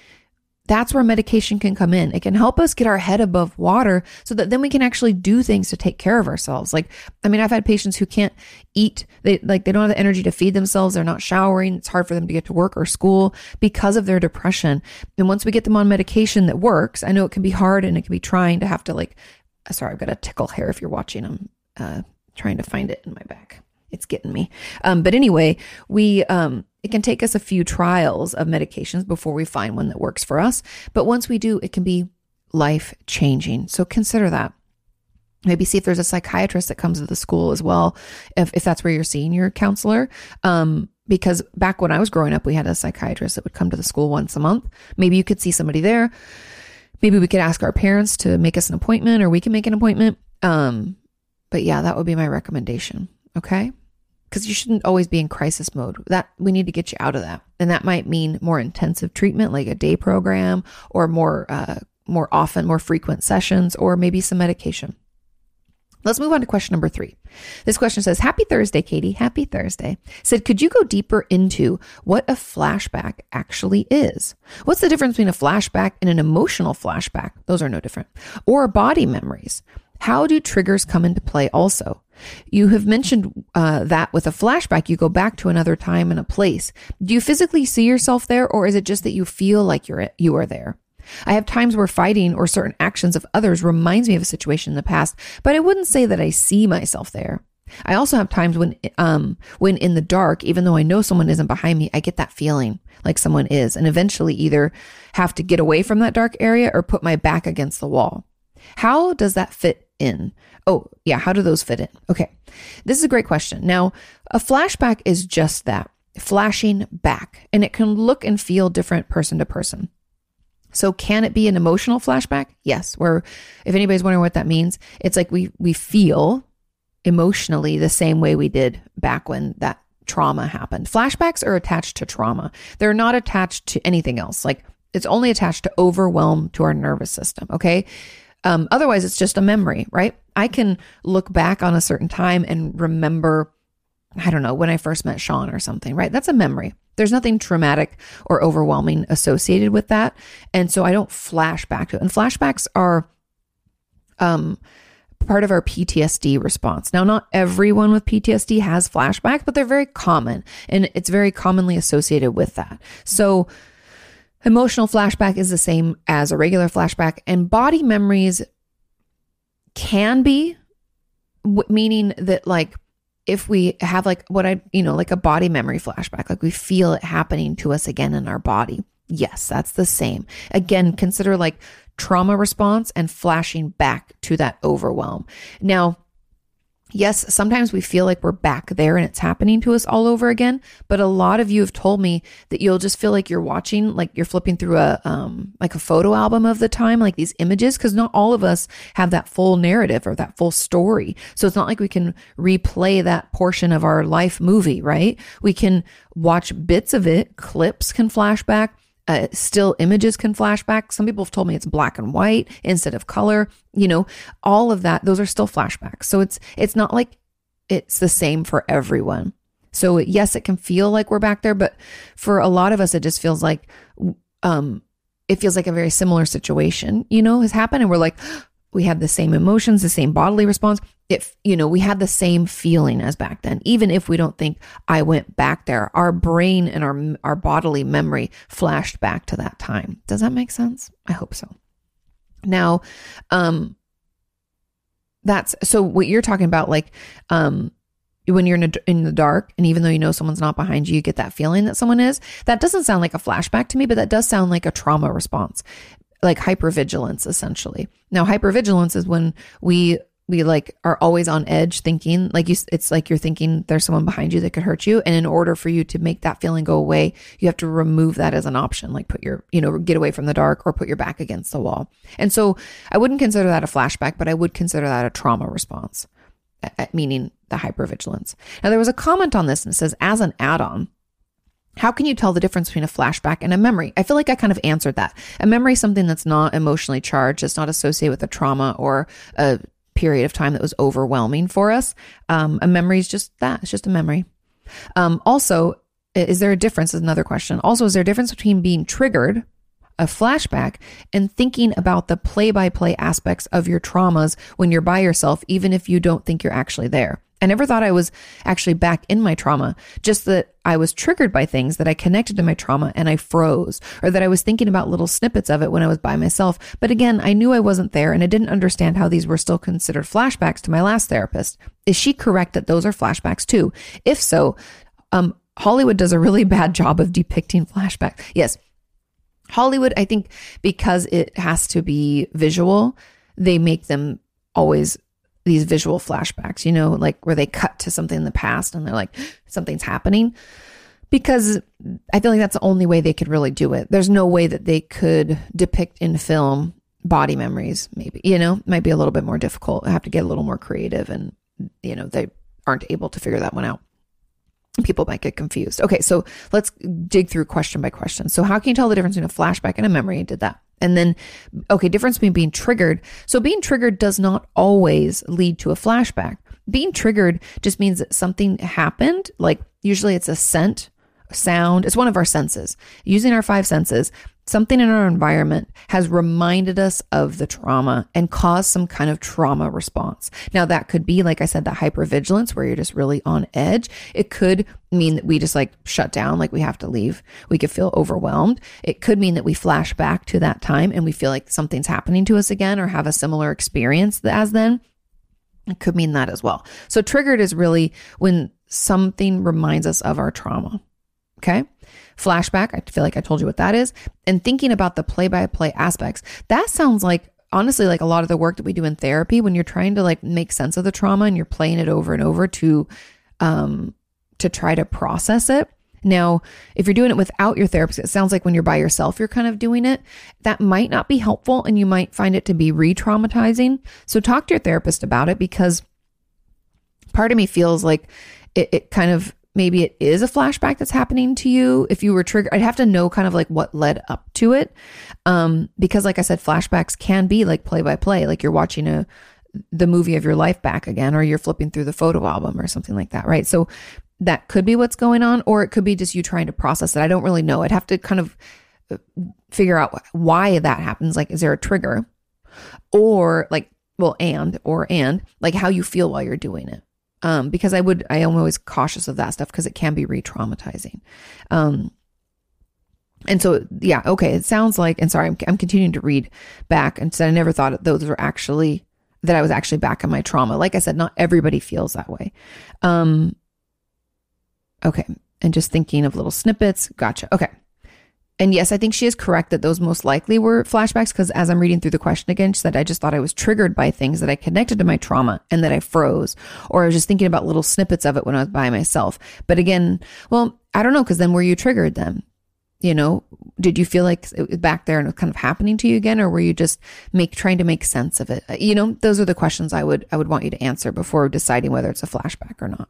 That's where medication can come in. It can help us get our head above water so that then we can actually do things to take care of ourselves. Like, I mean, I've had patients who can't eat. They like, they don't have the energy to feed themselves. They're not showering. It's hard for them to get to work or school because of their depression. And once we get them on medication that works, I know it can be hard and it can be trying to have to like, sorry, I've got a tickle hair if you're watching. I'm uh, trying to find it in my back it's getting me. Um, but anyway, we um, it can take us a few trials of medications before we find one that works for us. But once we do, it can be life changing. So consider that. Maybe see if there's a psychiatrist that comes to the school as well, if, if that's where you're seeing your counselor. Um, because back when I was growing up, we had a psychiatrist that would come to the school once a month. Maybe you could see somebody there. Maybe we could ask our parents to make us an appointment or we can make an appointment. Um, but yeah, that would be my recommendation. Okay because you shouldn't always be in crisis mode. That we need to get you out of that, and that might mean more intensive treatment, like a day program, or more uh, more often, more frequent sessions, or maybe some medication. Let's move on to question number three. This question says, Happy Thursday, Kati. Happy Thursday. Said, could you go deeper into what a flashback actually is? What's the difference between a flashback and an emotional flashback? Those are no different. Or body memories. How do triggers come into play also? You have mentioned uh, that with a flashback, you go back to another time and a place. Do you physically see yourself there, or is it just that you feel like you're you are there? I have times where fighting or certain actions of others reminds me of a situation in the past, but I wouldn't say that I see myself there. I also have times when, um, when in the dark, even though I know someone isn't behind me, I get that feeling like someone is, and eventually either have to get away from that dark area or put my back against the wall. How does that fit in? Oh, yeah. How do those fit in? Okay. This is a great question. Now, a flashback is just that flashing back, and it can look and feel different person to person. So can it be an emotional flashback? Yes. Where if anybody's wondering what that means, it's like we we feel emotionally the same way we did back when that trauma happened. Flashbacks are attached to trauma. They're not attached to anything else. Like it's only attached to overwhelm to our nervous system, okay? Um, otherwise, it's just a memory, right? I can look back on a certain time and remember, I don't know, when I first met Sean or something, right? That's a memory. There's nothing traumatic or overwhelming associated with that. And so I don't flash back to it. And flashbacks are um, part of our PTSD response. Now, not everyone with PTSD has flashbacks, but they're very common and it's very commonly associated with that. So, Emotional flashback is the same as a regular flashback, and body memories can be, meaning that, like, if we have like what I, you know, like a body memory flashback, like we feel it happening to us again in our body. Yes, that's the same. Again, consider like trauma response and flashing back to that overwhelm. Now, Yes, sometimes we feel like we're back there and it's happening to us all over again. But a lot of you have told me that you'll just feel like you're watching, like you're flipping through a um like a photo album of the time, like these images, because not all of us have that full narrative or that full story. So it's not like we can replay that portion of our life movie, right? We can watch bits of it, clips can flash back, uh, still images can flash back. Some people have told me it's black and white instead of color. You know, all of that, those are still flashbacks. So it's it's not like it's the same for everyone. So yes, it can feel like we're back there, but for a lot of us, it just feels like um it feels like a very similar situation, you know, has happened, and we're like, we have the same emotions, the same bodily response. If, you know, we had the same feeling as back then, even if we don't think I went back there, our brain and our, our bodily memory flashed back to that time. Does that make sense? I hope so. Now, um, that's so what you're talking about, like, um, when you're in, a, in the dark and even though you know someone's not behind you you get that feeling that someone is that doesn't sound like a flashback to me but that does sound like a trauma response like hypervigilance essentially. Now hypervigilance is when we we like are always on edge thinking like you it's like you're thinking there's someone behind you that could hurt you and in order for you to make that feeling go away you have to remove that as an option like put your you know get away from the dark or put your back against the wall and so i wouldn't consider that a flashback but i would consider that a trauma response meaning the hypervigilance now there was a comment on this and it says as an add-on how can you tell the difference between a flashback and a memory? I feel like I kind of answered that. A memory is something that's not emotionally charged, it's not associated with a trauma or a period of time that was overwhelming for us. Um, a memory is just that, it's just a memory. Um, also, is there a difference? Is another question. Also, is there a difference between being triggered a flashback and thinking about the play by play aspects of your traumas when you're by yourself, even if you don't think you're actually there. I never thought I was actually back in my trauma, just that I was triggered by things that I connected to my trauma and I froze, or that I was thinking about little snippets of it when I was by myself. But again, I knew I wasn't there and I didn't understand how these were still considered flashbacks to my last therapist. Is she correct that those are flashbacks too? If so, um, Hollywood does a really bad job of depicting flashbacks. Yes. Hollywood, I think because it has to be visual, they make them always these visual flashbacks, you know, like where they cut to something in the past and they're like, something's happening. Because I feel like that's the only way they could really do it. There's no way that they could depict in film body memories, maybe, you know, might be a little bit more difficult. I have to get a little more creative and, you know, they aren't able to figure that one out. People might get confused. Okay, so let's dig through question by question. So, how can you tell the difference between a flashback and a memory? Did that. And then, okay, difference between being triggered. So being triggered does not always lead to a flashback. Being triggered just means that something happened. Like usually it's a scent, sound. It's one of our senses. Using our five senses, something in our environment has reminded us of the trauma and caused some kind of trauma response. Now, that could be, like I said, that hypervigilance where you're just really on edge. It could mean that we just like shut down, like we have to leave. We could feel overwhelmed. It could mean that we flash back to that time and we feel like something's happening to us again or have a similar experience as then. It could mean that as well. So, triggered is really when something reminds us of our trauma. Okay. Flashback, I feel like I told you what that is. And thinking about the play by play aspects, that sounds like honestly like a lot of the work that we do in therapy when you're trying to like make sense of the trauma and you're playing it over and over to um to try to process it. Now, if you're doing it without your therapist, it sounds like when you're by yourself, you're kind of doing it. That might not be helpful and you might find it to be re traumatizing. So, talk to your therapist about it because part of me feels like it, it kind of maybe it is a flashback that's happening to you. If you were triggered i'd have to know kind of like what led up to it. Um because like i said flashbacks can be like play by play like you're watching a the movie of your life back again or you're flipping through the photo album or something like that right? So that could be what's going on or it could be just you trying to process it. I don't really know. I'd have to kind of uh, figure out why that happens. Like is there a trigger? Or like well and or and like how you feel while you're doing it um, because I would, I am always cautious of that stuff because it can be re traumatizing. Um, and so, yeah, okay, it sounds like, and sorry, I'm, I'm continuing to read back and said I never thought those were actually, that I was actually back in my trauma. Like I said, not everybody feels that way. Um, okay. And just thinking of little snippets. Gotcha. Okay. And yes, I think she is correct that those most likely were flashbacks because as I'm reading through the question again, she said, I just thought I was triggered by things that I connected to my trauma and that I froze, or I was just thinking about little snippets of it when I was by myself. But again, well, I don't know, because then were you triggered then? You know, did you feel like it was back there and it was kind of happening to you again, or were you just make trying to make sense of it? Uh, you know, those are the questions I would I would want you to answer before deciding whether it's a flashback or not.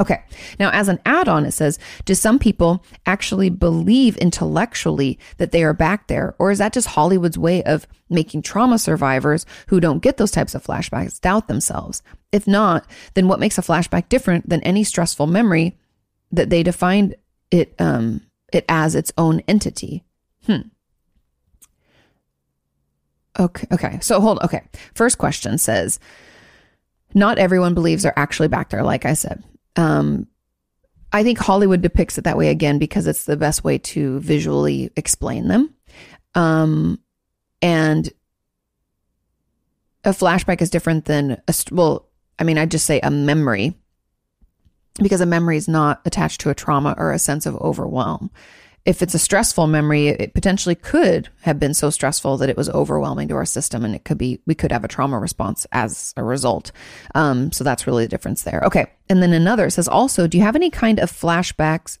Okay. Now, as an add on, it says, do some people actually believe intellectually that they are back there? Or is that just Hollywood's way of making trauma survivors who don't get those types of flashbacks doubt themselves? If not, then what makes a flashback different than any stressful memory that they defined it, um, it as its own entity? Hmm. Okay. Okay. So hold. Okay. First question says, not everyone believes they're actually back there, like I said. Um, I think Hollywood depicts it that way again because it's the best way to visually explain them. Um, and a flashback is different than a, well, I mean, I'd just say a memory because a memory is not attached to a trauma or a sense of overwhelm if it's a stressful memory, it potentially could have been so stressful that it was overwhelming to our system, and it could be we could have a trauma response as a result. Um, so that's really the difference there. Okay, and then another says also, do you have any kind of flashbacks?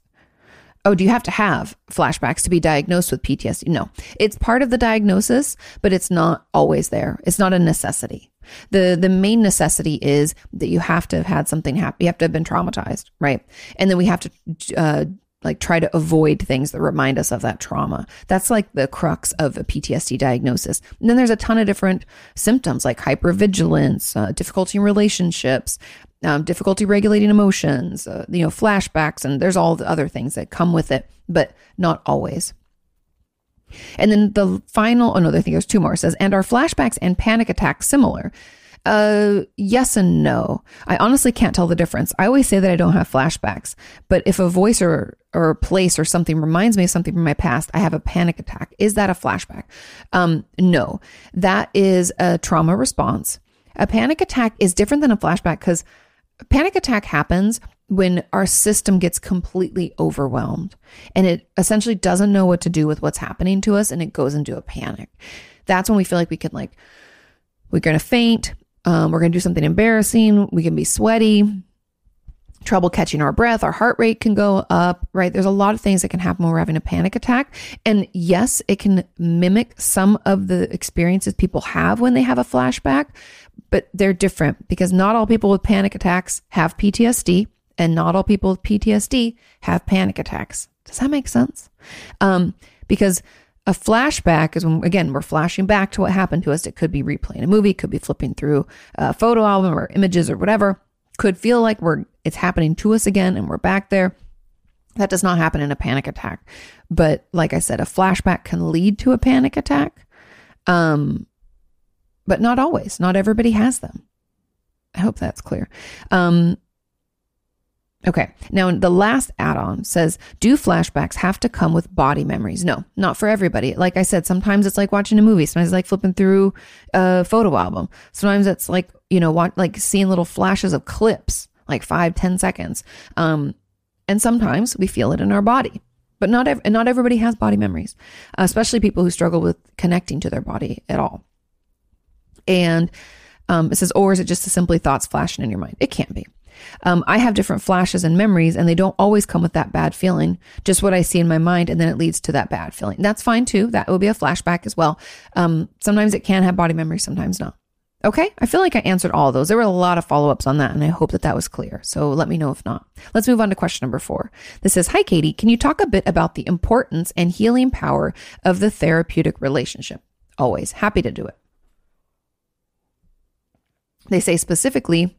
Oh, do you have to have flashbacks to be diagnosed with PTSD? No, it's part of the diagnosis, but it's not always there. It's not a necessity. The the main necessity is that you have to have had something happen. You have to have been traumatized, right? And then we have to uh, like try to avoid things that remind us of that trauma. That's like the crux of a PTSD diagnosis. And then there's a ton of different symptoms like hypervigilance, uh, difficulty in relationships, um, difficulty regulating emotions, uh, you know, flashbacks, and there's all the other things that come with it, but not always. And then the final, oh no, I think there's two more. Says, and are flashbacks and panic attacks similar? Uh, yes and no. I honestly can't tell the difference. I always say that I don't have flashbacks, but if a voice or or a place or something reminds me of something from my past, I have a panic attack. Is that a flashback? Um, no, that is a trauma response. A panic attack is different than a flashback because a panic attack happens when our system gets completely overwhelmed and it essentially doesn't know what to do with what's happening to us and it goes into a panic. That's when we feel like we can like we're going to faint, um, we're going to do something embarrassing, we can be sweaty, trouble catching our breath, our heart rate can go up, right? There's a lot of things that can happen when we're having a panic attack. And yes, it can mimic some of the experiences people have when they have a flashback, but they're different because not all people with panic attacks have PTSD and not all people with PTSD have panic attacks. Does that make sense? Um, because a flashback is when, again, we're flashing back to what happened to us. It could be replaying a movie, could be flipping through a photo album or images or whatever. Could feel like we're it's happening to us again and we're back there. That does not happen in a panic attack. But like I said, a flashback can lead to a panic attack. Um, but not always. Not everybody has them. I hope that's clear. Um, Okay. Now, the last add on says, do flashbacks have to come with body memories? No, not for everybody. Like I said, sometimes it's like watching a movie. Sometimes it's like flipping through a photo album. Sometimes it's like, you know, want, like seeing little flashes of clips, like five, ten seconds. Um, and sometimes we feel it in our body. But not ev- not everybody has body memories, especially people who struggle with connecting to their body at all. And um, it says, or is it just simply thoughts flashing in your mind? It can't be. Um, I have different flashes and memories, and they don't always come with that bad feeling. Just what I see in my mind, and then it leads to that bad feeling. That's fine too. That will be a flashback as well. Um, sometimes it can have body memory, sometimes not. Okay, I feel like I answered all those. There were a lot of follow ups on that, and I hope that that was clear. So let me know if not. Let's move on to question number four. This says Hi, Kati. Can you talk a bit about the importance and healing power of the therapeutic relationship? Always happy to do it. They say specifically,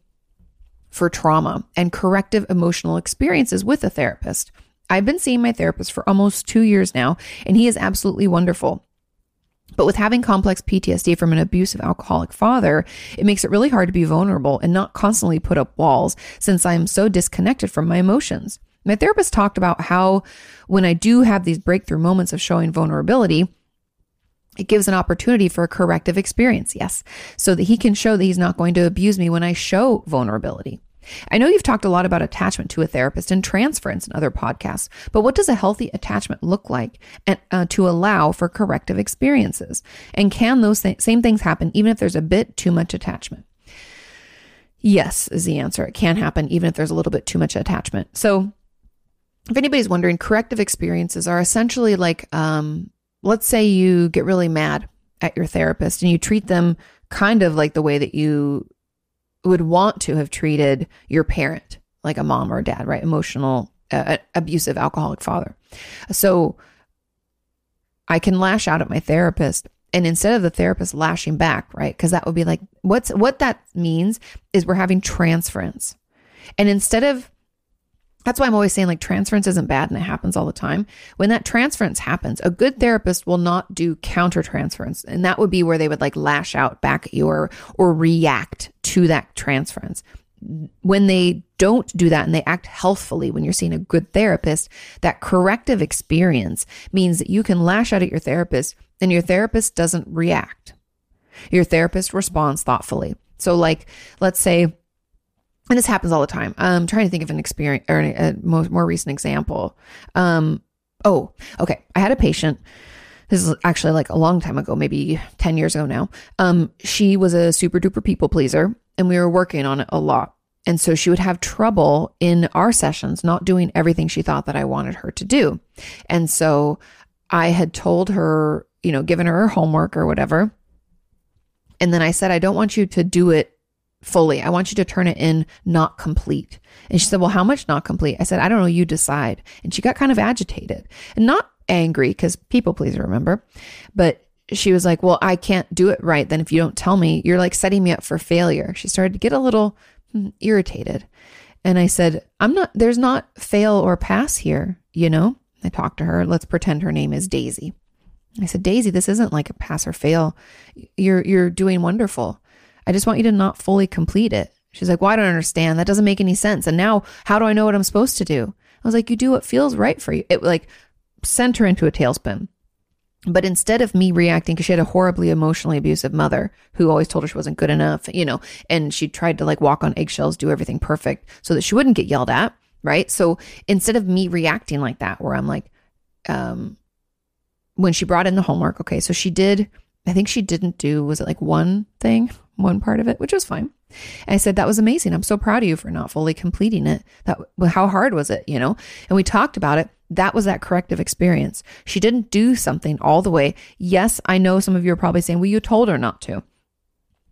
for trauma and corrective emotional experiences with a therapist. I've been seeing my therapist for almost two years now, and he is absolutely wonderful. But with having complex PTSD from an abusive alcoholic father, it makes it really hard to be vulnerable and not constantly put up walls since I am so disconnected from my emotions. My therapist talked about how when I do have these breakthrough moments of showing vulnerability, it gives an opportunity for a corrective experience, yes, so that he can show that he's not going to abuse me when I show vulnerability. I know you've talked a lot about attachment to a therapist and transference in other podcasts, but what does a healthy attachment look like and, uh, to allow for corrective experiences? And can those th- same things happen even if there's a bit too much attachment? Yes, is the answer. It can happen even if there's a little bit too much attachment. So, if anybody's wondering, corrective experiences are essentially like um, let's say you get really mad at your therapist and you treat them kind of like the way that you would want to have treated your parent, like a mom or a dad, right? Emotional, uh, abusive, alcoholic father. So I can lash out at my therapist. And instead of the therapist lashing back, right? Because that would be like, what's what that means is we're having transference. And instead of that's why I'm always saying like transference isn't bad and it happens all the time. When that transference happens, a good therapist will not do counter transference. And that would be where they would like lash out back at you or, or react to that transference. When they don't do that and they act healthfully when you're seeing a good therapist, that corrective experience means that you can lash out at your therapist and your therapist doesn't react. Your therapist responds thoughtfully. So like, let's say, and this happens all the time. I'm trying to think of an experience or a more, recent example. Um, oh, okay. I had a patient. This is actually like a long time ago, maybe 10 years ago now. Um, she was a super duper people pleaser and we were working on it a lot. And so she would have trouble in our sessions not doing everything she thought that I wanted her to do. And so I had told her, you know, given her her homework or whatever. And then I said, I don't want you to do it fully. I want you to turn it in not complete. And she said, Well, how much not complete? I said, I don't know. You decide. And she got kind of agitated and not angry because people please remember. But she was like, Well, I can't do it right. Then if you don't tell me, you're like setting me up for failure. She started to get a little hmm, irritated. And I said, I'm not, there's not fail or pass here, you know? I talked to her. Let's pretend her name is Daisy. I said, Daisy, this isn't like a pass or fail. You're you're doing wonderful. I just want you to not fully complete it. She's like, Well, I don't understand. That doesn't make any sense. And now how do I know what I'm supposed to do? I was like, You do what feels right for you. It like sent her into a tailspin. But instead of me reacting, because she had a horribly emotionally abusive mother who always told her she wasn't good enough, you know, and she tried to like walk on eggshells, do everything perfect so that she wouldn't get yelled at. Right. So instead of me reacting like that, where I'm like, um, when she brought in the homework, okay, so she did, I think she didn't do, was it like one thing, one part of it, which was fine. And I said, that was amazing. I'm so proud of you for not fully completing it. That, how hard was it, you know? And we talked about it. That was that corrective experience. She didn't do something all the way. Yes, I know some of you are probably saying, well, you told her not to.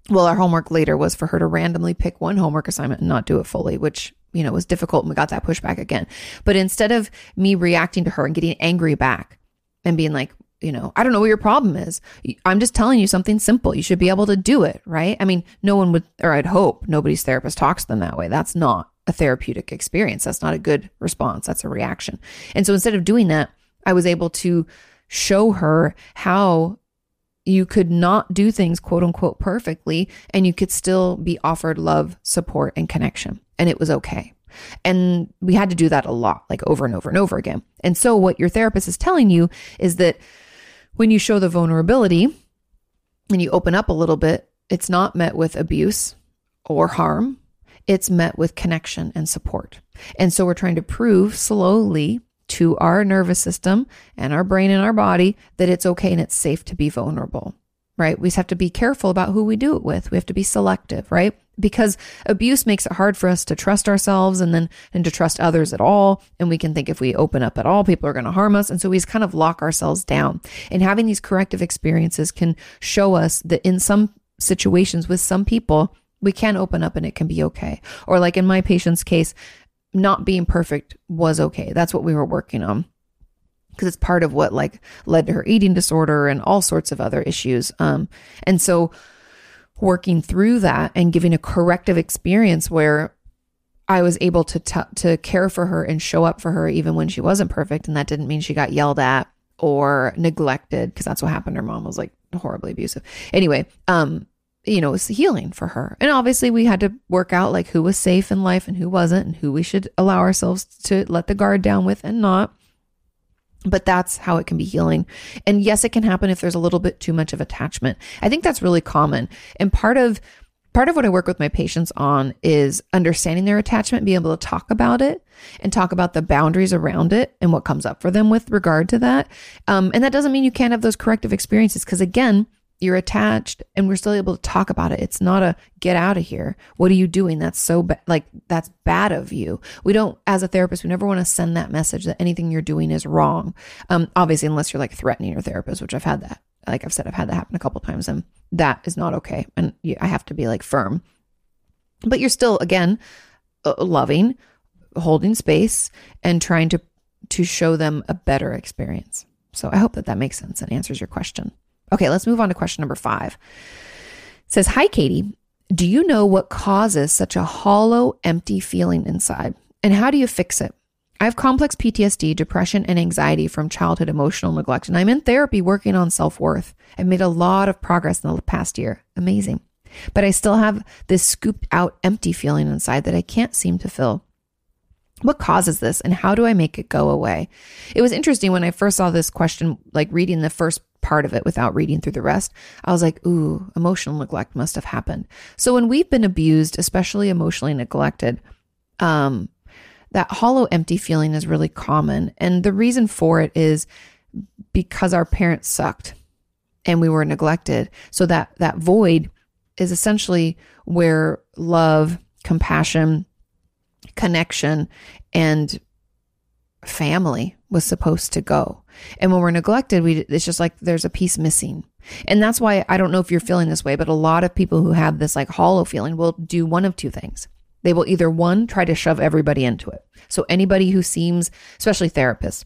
Well, our homework later was for her to randomly pick one homework assignment and not do it fully, which, you know, was difficult. And we got that pushback again. But instead of me reacting to her and getting angry back and being like, you know, I don't know what your problem is. I'm just telling you something simple. You should be able to do it, right? I mean, no one would, or I'd hope nobody's therapist talks to them that way. That's not a therapeutic experience. That's not a good response. That's a reaction. And so instead of doing that, I was able to show her how you could not do things quote unquote perfectly and you could still be offered love, support, and connection. And it was okay. And we had to do that a lot, like over and over and over again. And so, what your therapist is telling you is that when you show the vulnerability and you open up a little bit, it's not met with abuse or harm. It's met with connection and support. And so we're trying to prove slowly to our nervous system and our brain and our body that it's okay and it's safe to be vulnerable, right? We have to be careful about who we do it with. We have to be selective, right? Because abuse makes it hard for us to trust ourselves and then and to trust others at all. And we can think if we open up at all people are going to harm us. And so we kind of lock ourselves down. And having these corrective experiences can show us that in some situations with some people we can open up and it can be okay. Or like in my patient's case not being perfect was okay. That's what we were working on. Because it's part of what like led to her eating disorder and all sorts of other issues. Um and so working through that and giving a corrective experience where I was able to t- to care for her and show up for her even when she wasn't perfect and that didn't mean she got yelled at or neglected because that's what happened her mom was like horribly abusive. Anyway, um you know, it was healing for her. And obviously we had to work out like who was safe in life and who wasn't and who we should allow ourselves to let the guard down with and not but that's how it can be healing. And yes, it can happen if there's a little bit too much of attachment. I think that's really common. And part of part of what I work with my patients on is understanding their attachment, being able to talk about it and talk about the boundaries around it and what comes up for them with regard to that. Um, and that doesn't mean you can't have those corrective experiences because again, you're attached and we're still able to talk about it. It's not a get out of here. What are you doing? That's so bad. Like that's bad of you. We don't, as a therapist, we never want to send that message that anything you're doing is wrong. Um, obviously, unless you're like threatening your therapist, which I've had that. Like I've said, I've had that happen a couple times and that is not okay. And I have to be like firm, but you're still, again, uh, loving, holding space and trying to, to show them a better experience. So I hope that that makes sense and answers your question. Okay, let's move on to question number five. It says, Hi, Kati. Do you know what causes such a hollow, empty feeling inside? And how do you fix it? I have complex PTSD, depression, and anxiety from childhood emotional neglect, and I'm in therapy working on self worth. I've made a lot of progress in the past year. Amazing. But I still have this scooped out, empty feeling inside that I can't seem to fill. What causes this and how do I make it go away? It was interesting when I first saw this question, like reading the first part of it without reading through the rest. I was like, ooh, emotional neglect must have happened. So when we've been abused, especially emotionally neglected, um, that hollow, empty feeling is really common. And the reason for it is because our parents sucked and we were neglected. So that, that void is essentially where love, compassion, connection, and family was supposed to go. And when we're neglected, we it's just like there's a piece missing. And that's why I don't know if you're feeling this way, but a lot of people who have this like hollow feeling will do one of two things. They will either one try to shove everybody into it. So anybody who seems, especially therapists.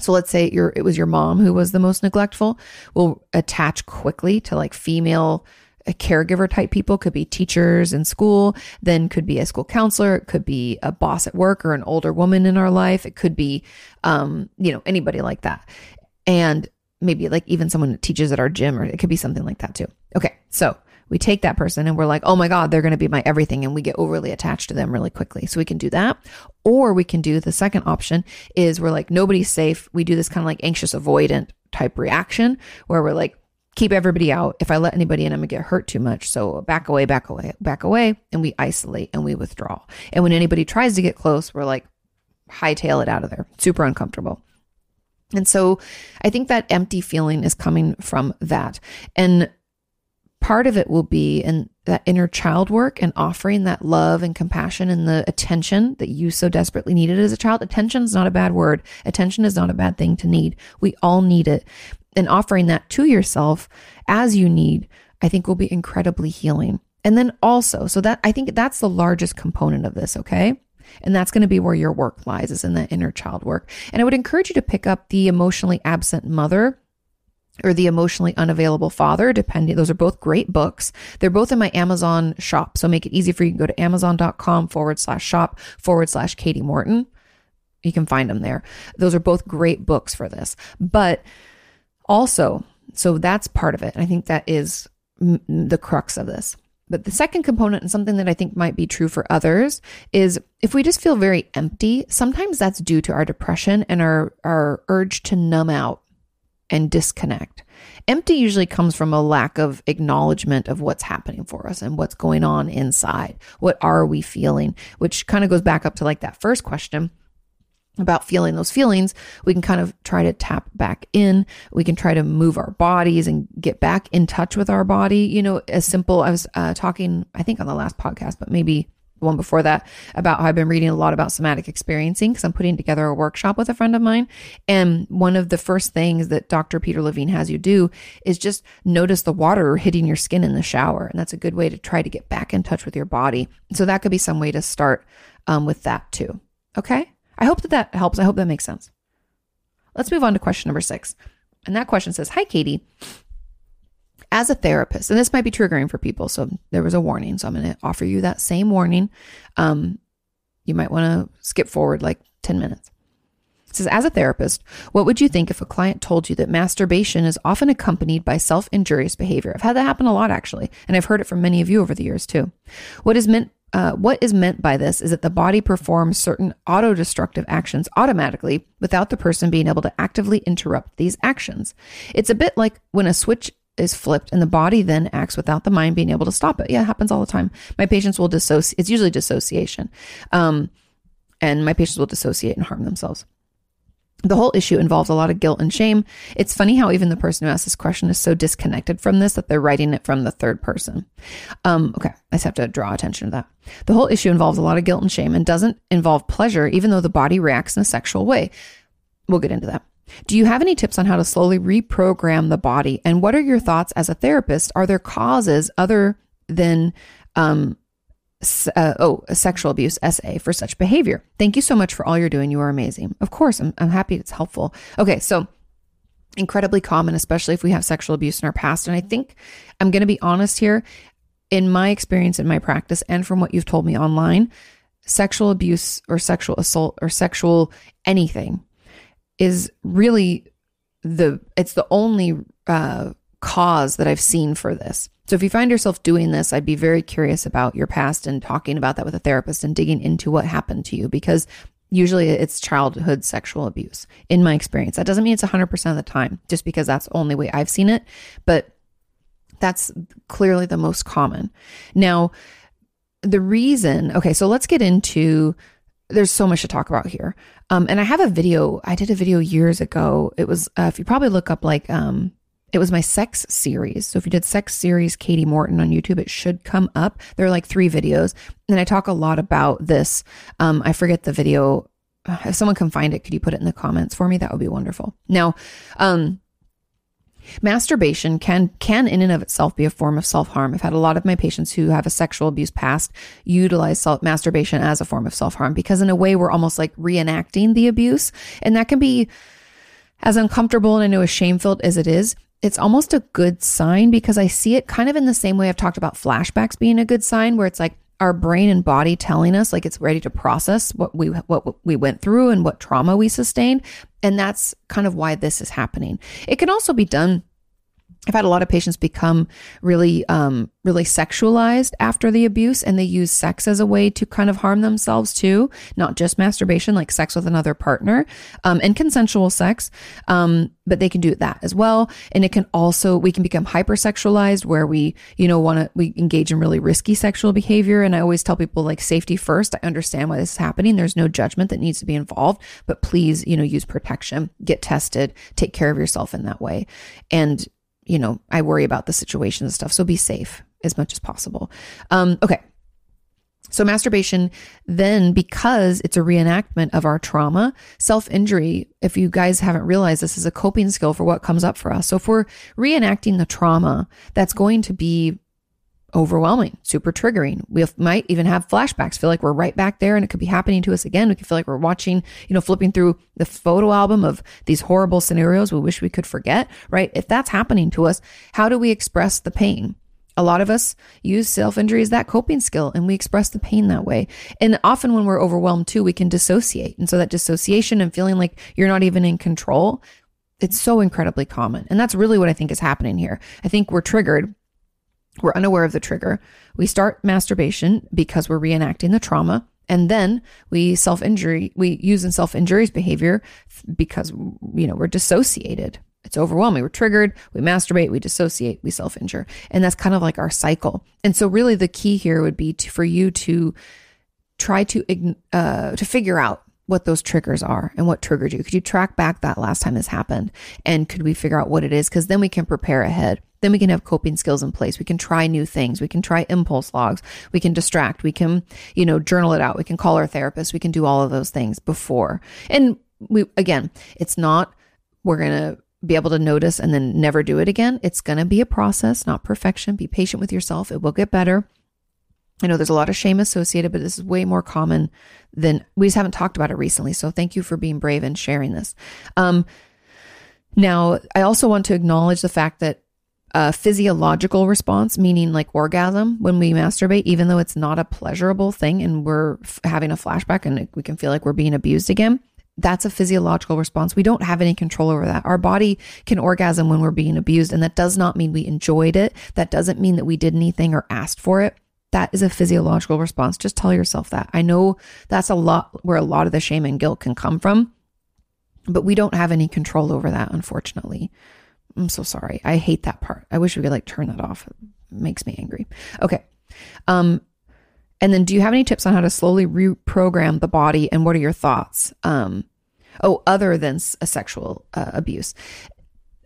So let's say your it was your mom who was the most neglectful, will attach quickly to like female caregiver type people could be teachers in school, then could be a school counselor, it could be a boss at work or an older woman in our life, it could be, um, you know, anybody like that. And maybe like even someone that teaches at our gym, or it could be something like that too. Okay. So we take that person and we're like, oh my God, they're going to be my everything. And we get overly attached to them really quickly. So we can do that. Or we can do the second option is we're like, nobody's safe. We do this kind of like anxious avoidant type reaction where we're like, keep everybody out. If I let anybody in, I'm gonna get hurt too much. So back away, back away, back away. And we isolate and we withdraw. And when anybody tries to get close, we're like, hightail it out of there. Super uncomfortable. And so I think that empty feeling is coming from that. And part of it will be in that inner child work and offering that love and compassion and the attention that you so desperately needed as a child. Attention is not a bad word. Attention is not a bad thing to need. We all need it. And offering that to yourself as you need, I think will be incredibly healing. And then also, so that I think that's the largest component of this, okay? And that's going to be where your work lies, is in that inner child work. And I would encourage you to pick up the emotionally absent mother or The Emotionally Unavailable Father, depending. Those are both great books. They're both in my Amazon shop. So make it easy for you. Can go to amazon.com forward slash shop forward slash Kati Morton. You can find them there. Those are both great books for this. But also, so that's part of it. I think that is m- the crux of this. But the second component, and something that I think might be true for others, is if we just feel very empty, sometimes that's due to our depression and our, our urge to numb out and disconnect. Empty usually comes from a lack of acknowledgement of what's happening for us and what's going on inside. What are we feeling? Which kind of goes back up to like that first question about feeling those feelings, we can kind of try to tap back in. We can try to move our bodies and get back in touch with our body. You know, as simple, I was uh, talking, I think on the last podcast, but maybe the one before that about how I've been reading a lot about somatic experiencing because I'm putting together a workshop with a friend of mine. And one of the first things that Dr. Peter Levine has you do is just notice the water hitting your skin in the shower. And that's a good way to try to get back in touch with your body. So that could be some way to start um, with that too. Okay. I hope that that helps. I hope that makes sense. Let's move on to question number six. And that question says Hi, Kati as a therapist, and this might be triggering for people, so there was a warning. So I'm going to offer you that same warning. Um, you might want to skip forward like 10 minutes. It says, as a therapist, what would you think if a client told you that masturbation is often accompanied by self injurious behavior? I've had that happen a lot, actually, and I've heard it from many of you over the years too. What is meant uh, what is meant by this is that the body performs certain auto-destructive actions automatically without the person being able to actively interrupt these actions. It's a bit like when a switch is flipped and the body then acts without the mind being able to stop it. Yeah, it happens all the time. My patients will dissociate. It's usually dissociation. Um, and my patients will dissociate and harm themselves. The whole issue involves a lot of guilt and shame. It's funny how even the person who asked this question is so disconnected from this that they're writing it from the third person. Um, okay, I just have to draw attention to that. The whole issue involves a lot of guilt and shame and doesn't involve pleasure, even though the body reacts in a sexual way. We'll get into that. Do you have any tips on how to slowly reprogram the body? And what are your thoughts as a therapist? Are there causes other than um, uh, oh, sexual abuse, SA, for such behavior. Thank you so much for all you're doing. You are amazing. Of course, I'm, I'm happy it's helpful. Okay, so incredibly common, especially if we have sexual abuse in our past. And I think I'm going to be honest here. In my experience, in my practice, and from what you've told me online, sexual abuse or sexual assault or sexual anything is really the it's the only uh, cause that I've seen for this. So if you find yourself doing this, I'd be very curious about your past and talking about that with a therapist and digging into what happened to you because usually it's childhood sexual abuse in my experience. That doesn't mean it's 100% of the time just because that's the only way I've seen it, but that's clearly the most common. Now, the reason, okay, so let's get into there's so much to talk about here. Um, and I have a video. I did a video years ago. It was uh, if you probably look up like um, it was my sex series. So if you did sex series Kati Morton on YouTube, it should come up. There are like three videos, and I talk a lot about this. Um, I forget the video. If someone can find it, could you put it in the comments for me? That would be wonderful. Now, um, Masturbation can can in and of itself be a form of self-harm. I've had a lot of my patients who have a sexual abuse past utilize self masturbation as a form of self-harm because in a way we're almost like reenacting the abuse and that can be as uncomfortable and I know as shame-filled as it is. It's almost a good sign because I see it kind of in the same way I've talked about flashbacks being a good sign where it's like our brain and body telling us like it's ready to process what we what we went through and what trauma we sustained. And that's kind of why this is happening. It can also be done I've had a lot of patients become really, um, really sexualized after the abuse, and they use sex as a way to kind of harm themselves too, not just masturbation, like sex with another partner, um, and consensual sex. Um, but they can do that as well, and it can also we can become hypersexualized, where we, you know, want to we engage in really risky sexual behavior. And I always tell people like safety first. I understand why this is happening. There's no judgment that needs to be involved, but please, you know, use protection, get tested, take care of yourself in that way, and you know, I worry about the situation and stuff. So be safe as much as possible. Um, okay. So, masturbation, then, because it's a reenactment of our trauma, self injury, if you guys haven't realized this is a coping skill for what comes up for us. So, if we're reenacting the trauma, that's going to be overwhelming, super triggering. We might even have flashbacks, feel like we're right back there and it could be happening to us again. We could feel like we're watching, you know, flipping through the photo album of these horrible scenarios we wish we could forget, right? If that's happening to us, how do we express the pain? A lot of us use self injury as that coping skill and we express the pain that way. And often when we're overwhelmed too, we can dissociate. And so that dissociation and feeling like you're not even in control, it's so incredibly common. And that's really what I think is happening here. I think we're triggered we're unaware of the trigger. We start masturbation because we're reenacting the trauma. And then we self injury, we use in self injuries behavior because, you know, we're dissociated. It's overwhelming. We're triggered. We masturbate. We dissociate. We self injure. And that's kind of like our cycle. And so, really, the key here would be to, for you to try to uh, to figure out what those triggers are and what triggered you. Could you track back that last time this happened? And could we figure out what it is? Because then we can prepare ahead. Then we can have coping skills in place. We can try new things. We can try impulse logs. We can distract. We can, you know, journal it out. We can call our therapist. We can do all of those things before. And we, again, it's not, we're going to be able to notice and then never do it again. It's going to be a process, not perfection. Be patient with yourself. It will get better. I know there's a lot of shame associated, but this is way more common than we just haven't talked about it recently. So thank you for being brave and sharing this. Um, now, I also want to acknowledge the fact that a physiological response, meaning like orgasm when we masturbate, even though it's not a pleasurable thing and we're f- having a flashback and we can feel like we're being abused again. That's a physiological response. We don't have any control over that. Our body can orgasm when we're being abused, and that does not mean we enjoyed it. That doesn't mean that we did anything or asked for it. That is a physiological response. Just tell yourself that. I know that's a lot where a lot of the shame and guilt can come from, but we don't have any control over that, unfortunately. I'm so sorry. I hate that part. I wish we could like turn that off. It makes me angry. Okay. Um, and then do you have any tips on how to slowly reprogram the body and what are your thoughts? Um, oh, other than a sexual uh, abuse.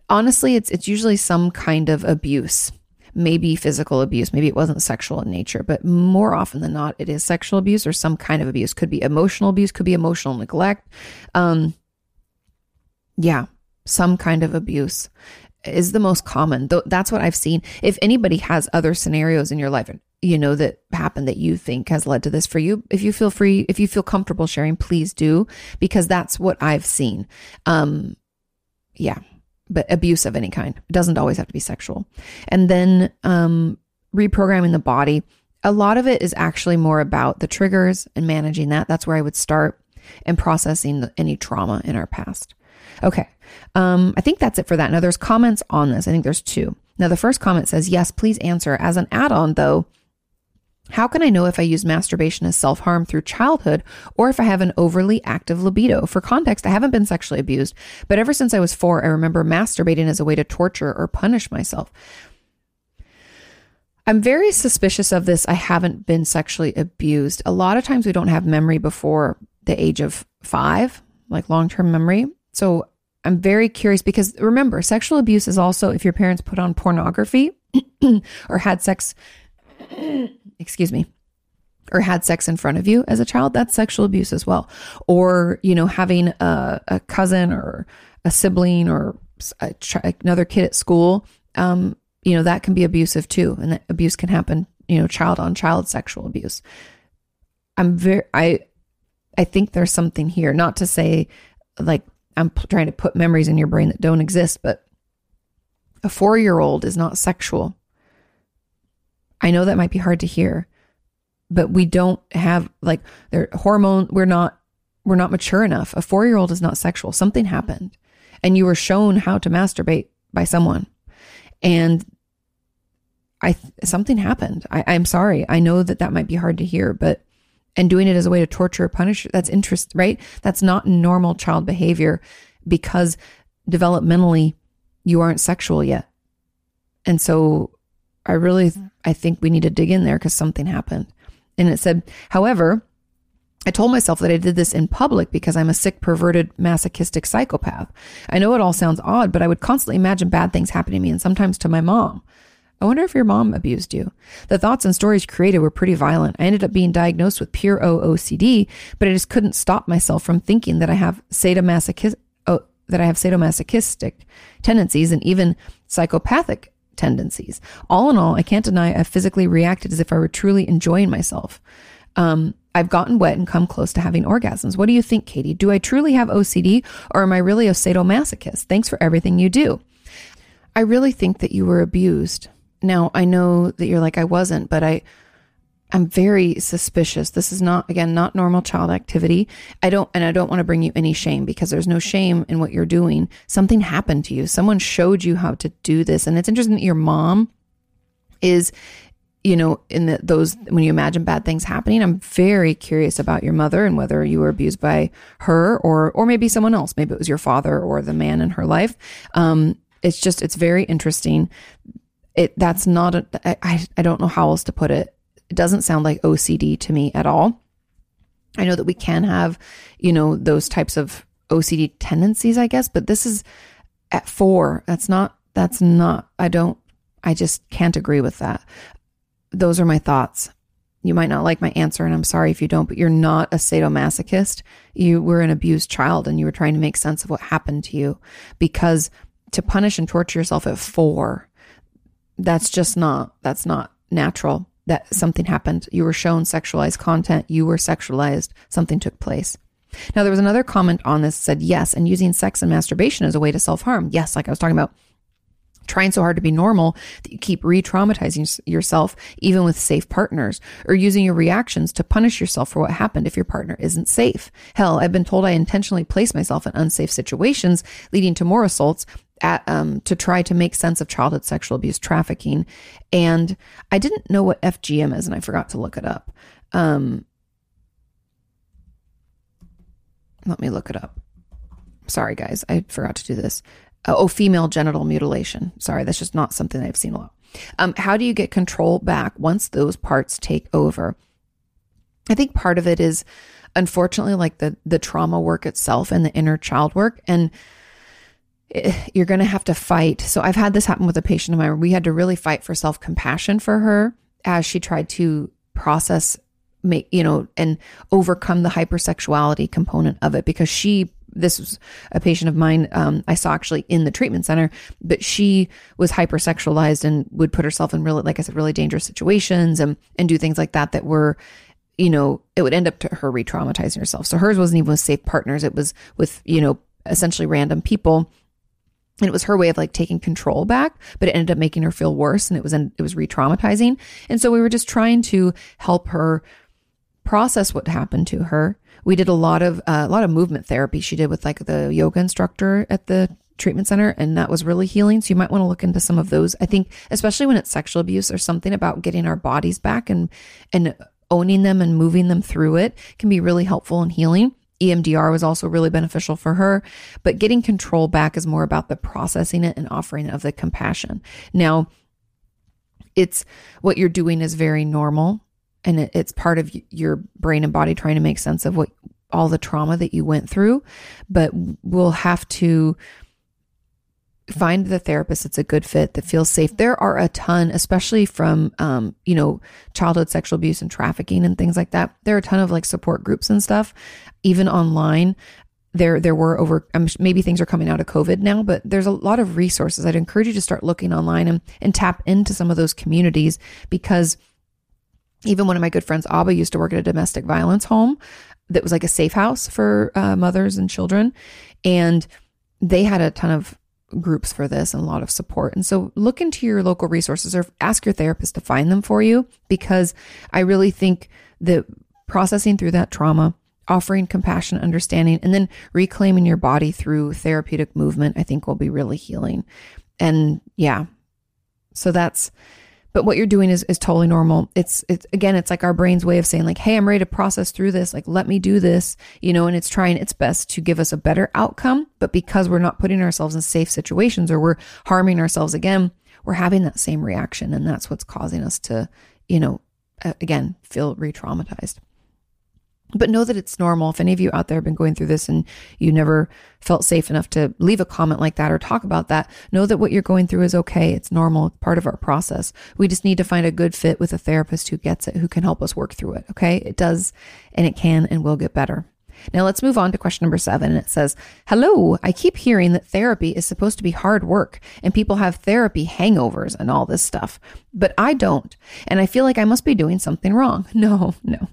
Honestly, it's it's usually some kind of abuse. Maybe physical abuse, maybe it wasn't sexual in nature, but more often than not, it is sexual abuse or some kind of abuse. Could be emotional abuse, could be emotional neglect. Um, yeah, some kind of abuse is the most common. That's what I've seen. If anybody has other scenarios in your life, you know, that happened that you think has led to this for you, if you feel free, if you feel comfortable sharing, please do, because that's what I've seen. Um, yeah, but abuse of any kind. It doesn't always have to be sexual. And then, um, reprogramming the body. A lot of it is actually more about the triggers and managing that. That's where I would start and processing the, any trauma in our past. Okay. Um, I think that's it for that. Now, there's comments on this. I think there's two. Now, the first comment says, Yes, please answer. As an add on, though, how can I know if I use masturbation as self harm through childhood or if I have an overly active libido? For context, I haven't been sexually abused, but ever since I was four, I remember masturbating as a way to torture or punish myself. I'm very suspicious of this. I haven't been sexually abused. A lot of times we don't have memory before the age of five, like long term memory. So I'm very curious because remember, sexual abuse is also if your parents put on pornography or had sex, excuse me, or had sex in front of you as a child, that's sexual abuse as well. Or, you know, having a, a cousin or a sibling or a, another kid at school, um, you know, that can be abusive too. And that abuse can happen, you know, child on child sexual abuse. I'm very, I, I think there's something here, not to say like I'm trying to put memories in your brain that don't exist, but a four year old is not sexual. I know that might be hard to hear, but we don't have like their hormone. We're not we're not mature enough. A four year old is not sexual. Something happened, and you were shown how to masturbate by someone, and I something happened. I, I'm sorry. I know that that might be hard to hear, but and doing it as a way to torture or punish that's interest right that's not normal child behavior because developmentally you aren't sexual yet and so i really i think we need to dig in there because something happened and it said however I told myself that I did this in public because I'm a sick, perverted, masochistic psychopath. I know it all sounds odd, but I would constantly imagine bad things happening to me and sometimes to my mom. I wonder if your mom abused you. The thoughts and stories created were pretty violent. I ended up being diagnosed with pure O OCD, but I just couldn't stop myself from thinking that I have sadomasochistic, oh, that I have sadomasochistic tendencies and even psychopathic tendencies. All in all, I can't deny I physically reacted as if I were truly enjoying myself. Um, I've gotten wet and come close to having orgasms. What do you think, Kati? Do I truly have OCD or am I really a sadomasochist? Thanks for everything you do. I really think that you were abused. Now, I know that you're like, I wasn't, but I, I'm very suspicious. This is not, again, not normal child activity. I don't, and I don't want to bring you any shame because there's no shame in what you're doing. Something happened to you. Someone showed you how to do this. And it's interesting that your mom is, you know, in the, those, when you imagine bad things happening, I'm very curious about your mother and whether you were abused by her or, or maybe someone else. Maybe it was your father or the man in her life. Um, it's just, it's very interesting it that's not a, I, I don't know how else to put it. It doesn't sound like OCD to me at all. I know that we can have, you know, those types of OCD tendencies, I guess, but this is at four. That's not, that's not, I don't, I just can't agree with that. Those are my thoughts. You might not like my answer, and I'm sorry if you don't, but you're not a sadomasochist. You were an abused child and you were trying to make sense of what happened to you because to punish and torture yourself at four that's just not that's not natural that something happened. You were shown sexualized content. You were sexualized. Something took place. Now there was another comment on this said yes and using sex and masturbation as a way to self-harm. Yes like i was talking about trying so hard to be normal that you keep re-traumatizing yourself even with safe partners or using your reactions to punish yourself for what happened if your partner isn't safe. Hell i've been told i intentionally place myself in unsafe situations leading to more assaults at, um, to try to make sense of childhood sexual abuse trafficking. And I didn't know what FGM is, and I forgot to look it up. Um, let me look it up. Sorry, guys, I forgot to do this. Uh, oh, female genital mutilation. Sorry, that's just not something I've seen a lot. Um, how do you get control back once those parts take over? I think part of it is, unfortunately, like the the trauma work itself and the inner child work, and you're going to have to fight. So I've had this happen with a patient of mine. We had to really fight for self compassion for her as she tried to process, make, you know, and overcome the hypersexuality component of it because she, this was a patient of mine um, I saw actually in the treatment center, but she was hypersexualized and would put herself in really, like I said, really dangerous situations and, and do things like that that were, you know, it would end up to her re traumatizing herself. So hers wasn't even with safe partners. It was with, you know, essentially random people and it was her way of like taking control back but it ended up making her feel worse and it was it was re-traumatizing. And so we were just trying to help her process what happened to her. We did a lot of uh, a lot of movement therapy. She did with like the yoga instructor at the treatment center and that was really healing. So you might want to look into some of those. I think especially when it's sexual abuse or something about getting our bodies back and and owning them and moving them through it can be really helpful and healing EMDR was also really beneficial for her, but getting control back is more about the processing it and offering of the compassion. Now, it's what you're doing is very normal and it, it's part of your brain and body trying to make sense of what all the trauma that you went through, but we'll have to find the therapist that's a good fit that feels safe. There are a ton, especially from, um, you know, childhood sexual abuse and trafficking and things like that. There are a ton of like support groups and stuff, even online. There, there were over, um, maybe things are coming out of COVID now, but there's a lot of resources. I'd encourage you to start looking online and, and tap into some of those communities because even one of my good friends, Abba, used to work at a domestic violence home that was like a safe house for uh, mothers and children. And they had a ton of groups for this and a lot of support. And so look into your local resources or ask your therapist to find them for you because I really think that processing through that trauma, offering compassion, understanding, and then reclaiming your body through therapeutic movement, I think will be really healing. And yeah, so that's but what you're doing is, is totally normal. It's, it's again, it's like our brain's way of saying like, Hey, I'm ready to process through this. Like, let me do this, you know, and it's trying its best to give us a better outcome. But because we're not putting ourselves in safe situations or we're harming ourselves again, we're having that same reaction. And that's what's causing us to, you know, again, feel re traumatized. But know that it's normal. If any of you out there have been going through this and you never felt safe enough to leave a comment like that or talk about that, know that what you're going through is okay. It's normal, it's part of our process. We just need to find a good fit with a therapist who gets it, who can help us work through it. Okay. It does and it can and will get better. Now let's move on to question number seven. It says, Hello, I keep hearing that therapy is supposed to be hard work and people have therapy hangovers and all this stuff, but I don't. And I feel like I must be doing something wrong. No, no.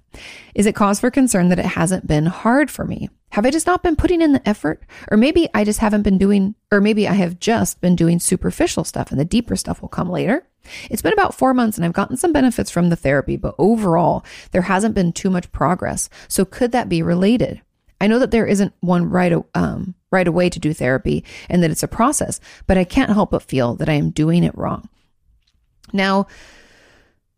Is it cause for concern that it hasn't been hard for me? Have I just not been putting in the effort? Or maybe I just haven't been doing, or maybe I have just been doing superficial stuff and the deeper stuff will come later. It's been about four months and I've gotten some benefits from the therapy, but overall, there hasn't been too much progress. So could that be related? I know that there isn't one right, um, right away to do therapy and that it's a process, but I can't help but feel that I am doing it wrong. Now,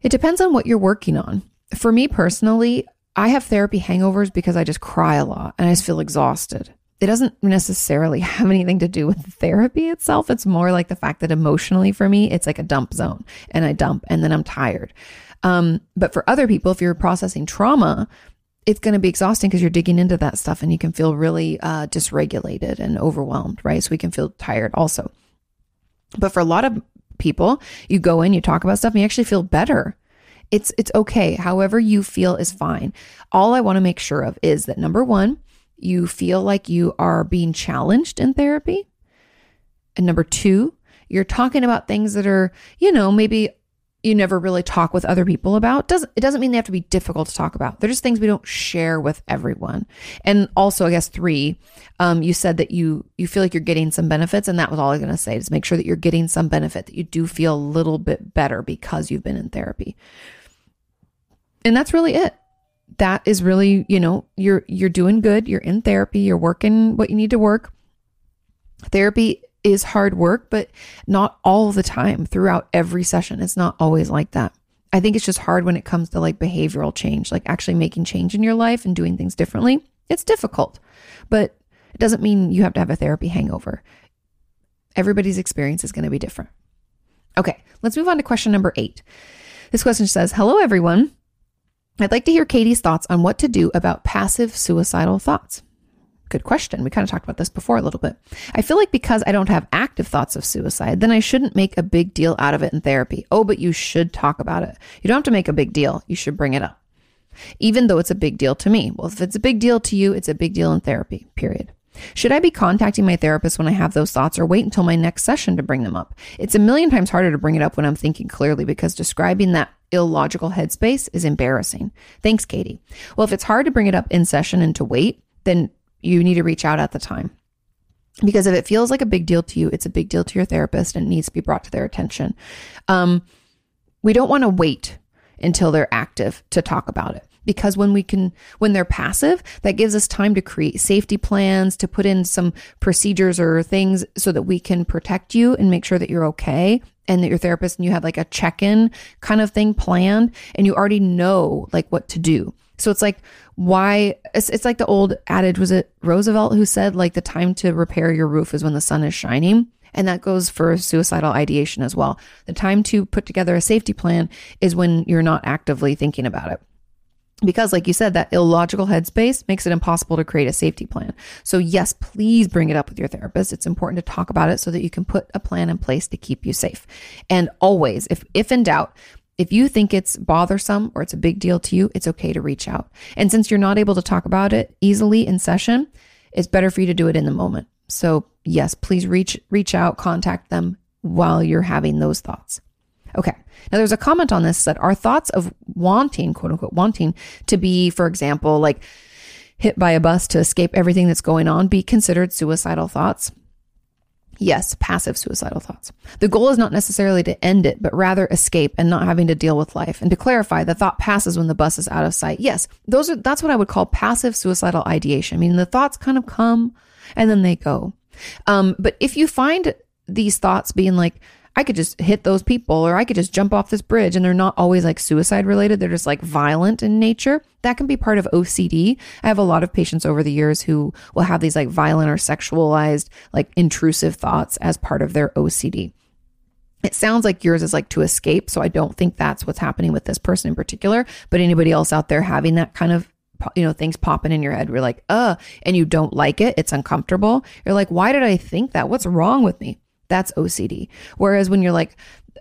it depends on what you're working on. For me personally, I have therapy hangovers because I just cry a lot and I just feel exhausted. It doesn't necessarily have anything to do with the therapy itself. It's more like the fact that emotionally for me, it's like a dump zone and I dump and then I'm tired. Um, but for other people, if you're processing trauma, it's going to be exhausting because you're digging into that stuff and you can feel really uh, dysregulated and overwhelmed, right? So we can feel tired also. But for a lot of people, you go in, you talk about stuff, and you actually feel better. It's it's okay. However you feel is fine. All I want to make sure of is that number 1, you feel like you are being challenged in therapy. And number 2, you're talking about things that are, you know, maybe you never really talk with other people about. Doesn't it doesn't mean they have to be difficult to talk about. They're just things we don't share with everyone. And also i guess three um, you said that you you feel like you're getting some benefits and that was all I was going to say is make sure that you're getting some benefit that you do feel a little bit better because you've been in therapy. And that's really it that is really you know you're you're doing good you're in therapy you're working what you need to work therapy is hard work, but not all the time throughout every session. It's not always like that. I think it's just hard when it comes to like behavioral change, like actually making change in your life and doing things differently. It's difficult, but it doesn't mean you have to have a therapy hangover. Everybody's experience is going to be different. Okay, let's move on to question number eight. This question says Hello, everyone. I'd like to hear Kati's thoughts on what to do about passive suicidal thoughts. Good question. We kind of talked about this before a little bit. I feel like because I don't have active thoughts of suicide, then I shouldn't make a big deal out of it in therapy. Oh, but you should talk about it. You don't have to make a big deal. You should bring it up. Even though it's a big deal to me. Well, if it's a big deal to you, it's a big deal in therapy, period. Should I be contacting my therapist when I have those thoughts or wait until my next session to bring them up? It's a million times harder to bring it up when I'm thinking clearly because describing that illogical headspace is embarrassing. Thanks, Kati. Well, if it's hard to bring it up in session and to wait, then you need to reach out at the time. Because if it feels like a big deal to you, it's a big deal to your therapist and needs to be brought to their attention. Um, we don't want to wait until they're active to talk about it because when we can when they're passive that gives us time to create safety plans to put in some procedures or things so that we can protect you and make sure that you're okay and that your therapist and you have like a check-in kind of thing planned and you already know like what to do so it's like why it's, it's like the old adage was it Roosevelt who said like the time to repair your roof is when the sun is shining and that goes for suicidal ideation as well. The time to put together a safety plan is when you're not actively thinking about it. Because, like you said, that illogical headspace makes it impossible to create a safety plan. So, yes, please bring it up with your therapist. It's important to talk about it so that you can put a plan in place to keep you safe. And always, if, if in doubt, if you think it's bothersome or it's a big deal to you, it's okay to reach out. And since you're not able to talk about it easily in session, it's better for you to do it in the moment. So, yes, please reach reach out, contact them while you're having those thoughts. Okay. Now there's a comment on this that our thoughts of wanting, quote unquote, wanting to be, for example, like hit by a bus to escape everything that's going on, be considered suicidal thoughts. Yes, passive suicidal thoughts. The goal is not necessarily to end it, but rather escape and not having to deal with life. And to clarify, the thought passes when the bus is out of sight. Yes, those are that's what I would call passive suicidal ideation. I mean, the thoughts kind of come and then they go. Um, but if you find these thoughts being like, I could just hit those people or I could just jump off this bridge and they're not always like suicide related. They're just like violent in nature. That can be part of OCD. I have a lot of patients over the years who will have these like violent or sexualized, like intrusive thoughts as part of their OCD. It sounds like yours is like to escape. So I don't think that's what's happening with this person in particular, but anybody else out there having that kind of you know things popping in your head we're like uh and you don't like it it's uncomfortable you're like why did i think that what's wrong with me that's OCD. Whereas when you're like,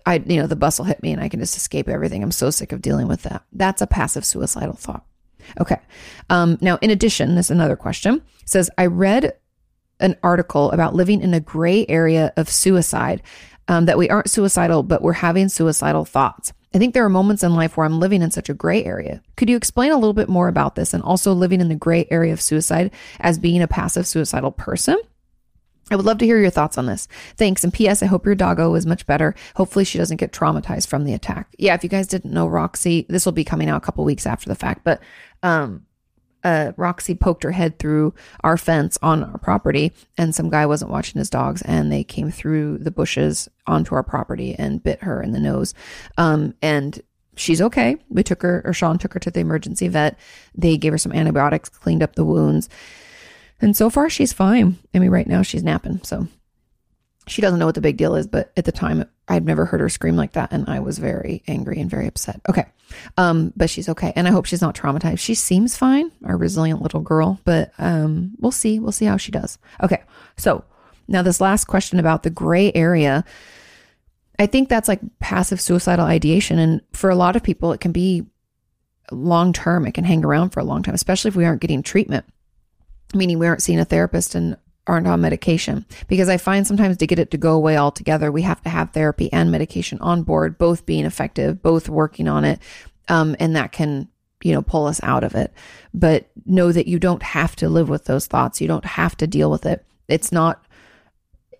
I, you know, the bus will hit me and I can just escape everything. I'm so sick of dealing with that. That's a passive suicidal thought. Okay. Um, now, in addition, this is another question. It says, I read an article about living in a gray area of suicide, um, that we aren't suicidal, but we're having suicidal thoughts. I think there are moments in life where I'm living in such a gray area. Could you explain a little bit more about this and also living in the gray area of suicide as being a passive suicidal person? I would love to hear your thoughts on this. Thanks. And P.S. I hope your doggo is much better. Hopefully, she doesn't get traumatized from the attack. Yeah, if you guys didn't know, Roxy, this will be coming out a couple weeks after the fact, but um, uh, Roxy poked her head through our fence on our property, and some guy wasn't watching his dogs, and they came through the bushes onto our property and bit her in the nose. Um, and she's okay. We took her, or Sean took her to the emergency vet. They gave her some antibiotics, cleaned up the wounds. And so far, she's fine. I mean, right now she's napping. So she doesn't know what the big deal is, but at the time, I'd never heard her scream like that. And I was very angry and very upset. Okay. Um, but she's okay. And I hope she's not traumatized. She seems fine, our resilient little girl, but um, we'll see. We'll see how she does. Okay. So now, this last question about the gray area. I think that's like passive suicidal ideation. And for a lot of people, it can be long term. It can hang around for a long time, especially if we aren't getting treatment meaning we aren't seeing a therapist and aren't on medication. Because I find sometimes to get it to go away altogether, we have to have therapy and medication on board, both being effective, both working on it. Um, and that can, you know, pull us out of it. But know that you don't have to live with those thoughts. You don't have to deal with it. It's not,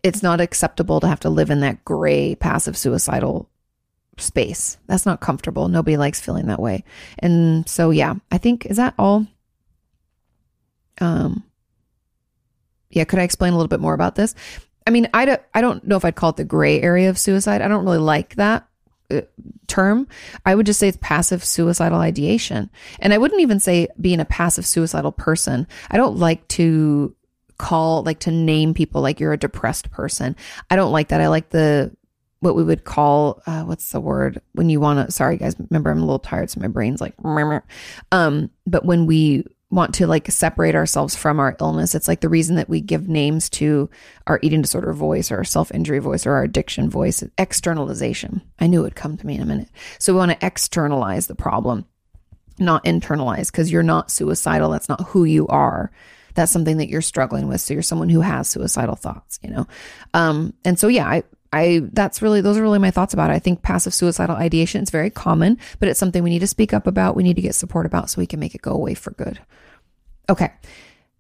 it's not acceptable to have to live in that gray, passive, suicidal space. That's not comfortable. Nobody likes feeling that way. And so, yeah, I think, is that all? Um, yeah, could I explain a little bit more about this? I mean, I don't, I don't know if I'd call it the gray area of suicide. I don't really like that uh, term. I would just say it's passive suicidal ideation. And I wouldn't even say being a passive suicidal person. I don't like to call, like to name people like you're a depressed person. I don't like that. I like the, what we would call, uh, what's the word when you want to, sorry guys, remember I'm a little tired. So my brain's like, um, but when we want to like separate ourselves from our illness. It's like the reason that we give names to our eating disorder voice or our self injury voice or our addiction voice, externalization. I knew it would come to me in a minute. So we want to externalize the problem, not internalize, because you're not suicidal. That's not who you are. That's something that you're struggling with. So you're someone who has suicidal thoughts, you know? Um, and so, yeah, I, I that's really those are really my thoughts about it. I think passive suicidal ideation is very common, but it's something we need to speak up about. We need to get support about so we can make it go away for good. Okay.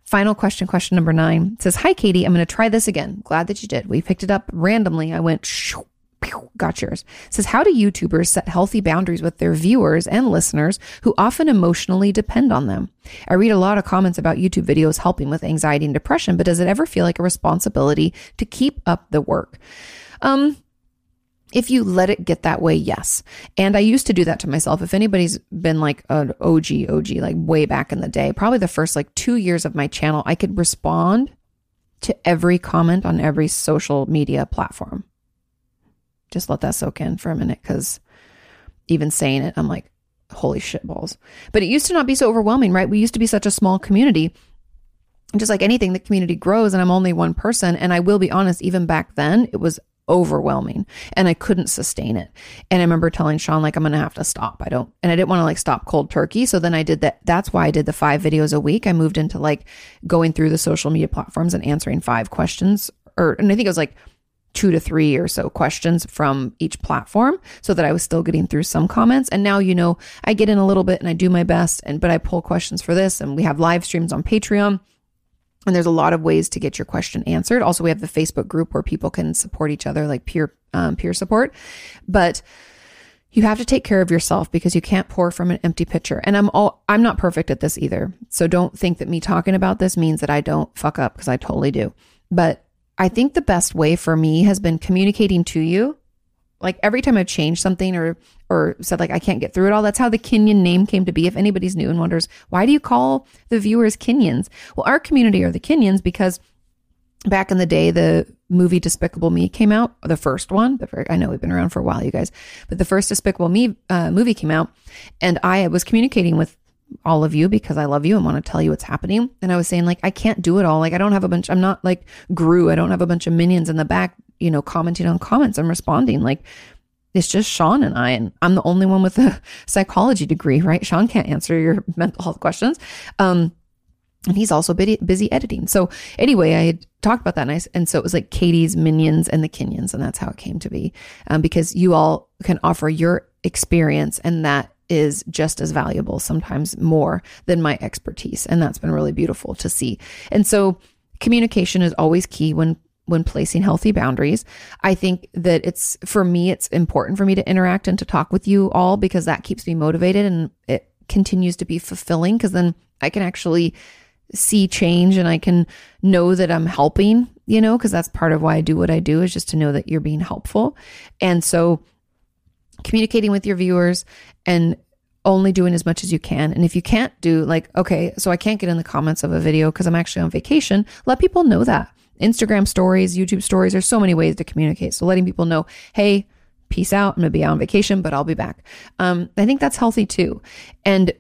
Final question, question number nine says, Hi, Kati. I'm going to try this again. Glad that you did. We picked it up randomly. I went, shoo, got yours. It says, How do YouTubers set healthy boundaries with their viewers and listeners who often emotionally depend on them? I read a lot of comments about YouTube videos helping with anxiety and depression, but does it ever feel like a responsibility to keep up the work? Um, if you let it get that way, yes. And I used to do that to myself. If anybody's been like an OG, OG, like way back in the day, probably the first like two years of my channel, I could respond to every comment on every social media platform. Just let that soak in for a minute because even saying it, I'm like, holy shit balls. But it used to not be so overwhelming, right? We used to be such a small community. Just like anything, the community grows and I'm only one person. And I will be honest, even back then, it was overwhelming and I couldn't sustain it. And I remember telling Sean, like, I'm going to have to stop. I don't, and I didn't want to like stop cold turkey. So then I did that. That's why I did the five videos a week. I moved into like going through the social media platforms and answering five questions or, and I think it was like two to three or so questions from each platform so that I was still getting through some comments. And now, you know, I get in a little bit and I do my best and, but I pull questions for this and we have live streams on Patreon And there's a lot of ways to get your question answered. Also, we have the Facebook group where people can support each other, like peer um, peer support. But you have to take care of yourself because you can't pour from an empty pitcher. And I'm all I'm not perfect at this either. So don't think that me talking about this means that I don't fuck up because I totally do. But I think the best way for me has been communicating to you. Like every time I've changed something or or said like I can't get through it all, that's how the Kenyan name came to be. If anybody's new and wonders why do you call the viewers Kenyans? Well, our community are the Kenyans because back in the day the movie Despicable Me came out, the first one. The I know we've been around for a while, you guys, but the first Despicable Me uh, movie came out, and I was communicating with all of you because I love you and want to tell you what's happening. And I was saying, like, I can't do it all. Like, I don't have a bunch, I'm not like Gru. I don't have a bunch of minions in the back, you know, commenting on comments and responding. Like, it's just Sean and I, and I'm the only one with a psychology degree, right? Sean can't answer your mental health questions. Um, and he's also busy, editing. So anyway, I had talked about that, and, and so it was like Kati's Minions and the Kenyans, and that's how it came to be, um, because you all can offer your experience, and that is just as valuable, sometimes more than my expertise, and that's been really beautiful to see. And so communication is always key when when placing healthy boundaries. I think that it's for me, it's important for me to interact and to talk with you all because that keeps me motivated and it continues to be fulfilling because then I can actually see change and I can know that I'm helping, you know, because that's part of why I do what I do is just to know that you're being helpful. And so communicating with your viewers and only doing as much as you can. And if you can't do like, okay, so I can't get in the comments of a video because I'm actually on vacation, let people know that. Instagram stories, YouTube stories, there's so many ways to communicate. So letting people know, hey, peace out. I'm going to be on vacation, but I'll be back. Um, I think that's healthy too. And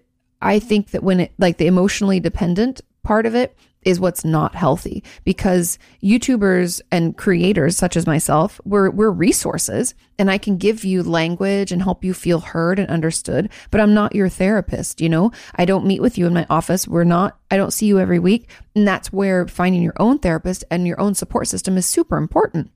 I think that when it, like the emotionally dependent part of it is what's not healthy because YouTubers and creators such as myself, we're, we're resources and I can give you language and help you feel heard and understood, but I'm not your therapist. You know, I don't meet with you in my office. We're not, I don't see you every week. And that's where finding your own therapist and your own support system is super important.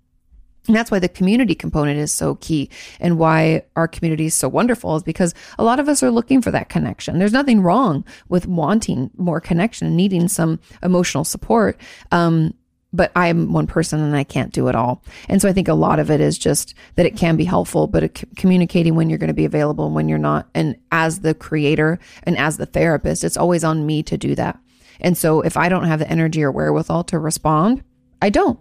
And that's why the community component is so key and why our community is so wonderful is because a lot of us are looking for that connection. There's nothing wrong with wanting more connection and needing some emotional support. Um, but I'm one person and I can't do it all. And so I think a lot of it is just that it can be helpful, but communicating when you're going to be available and when you're not. And as the creator and as the therapist, it's always on me to do that. And so if I don't have the energy or wherewithal to respond, I don't.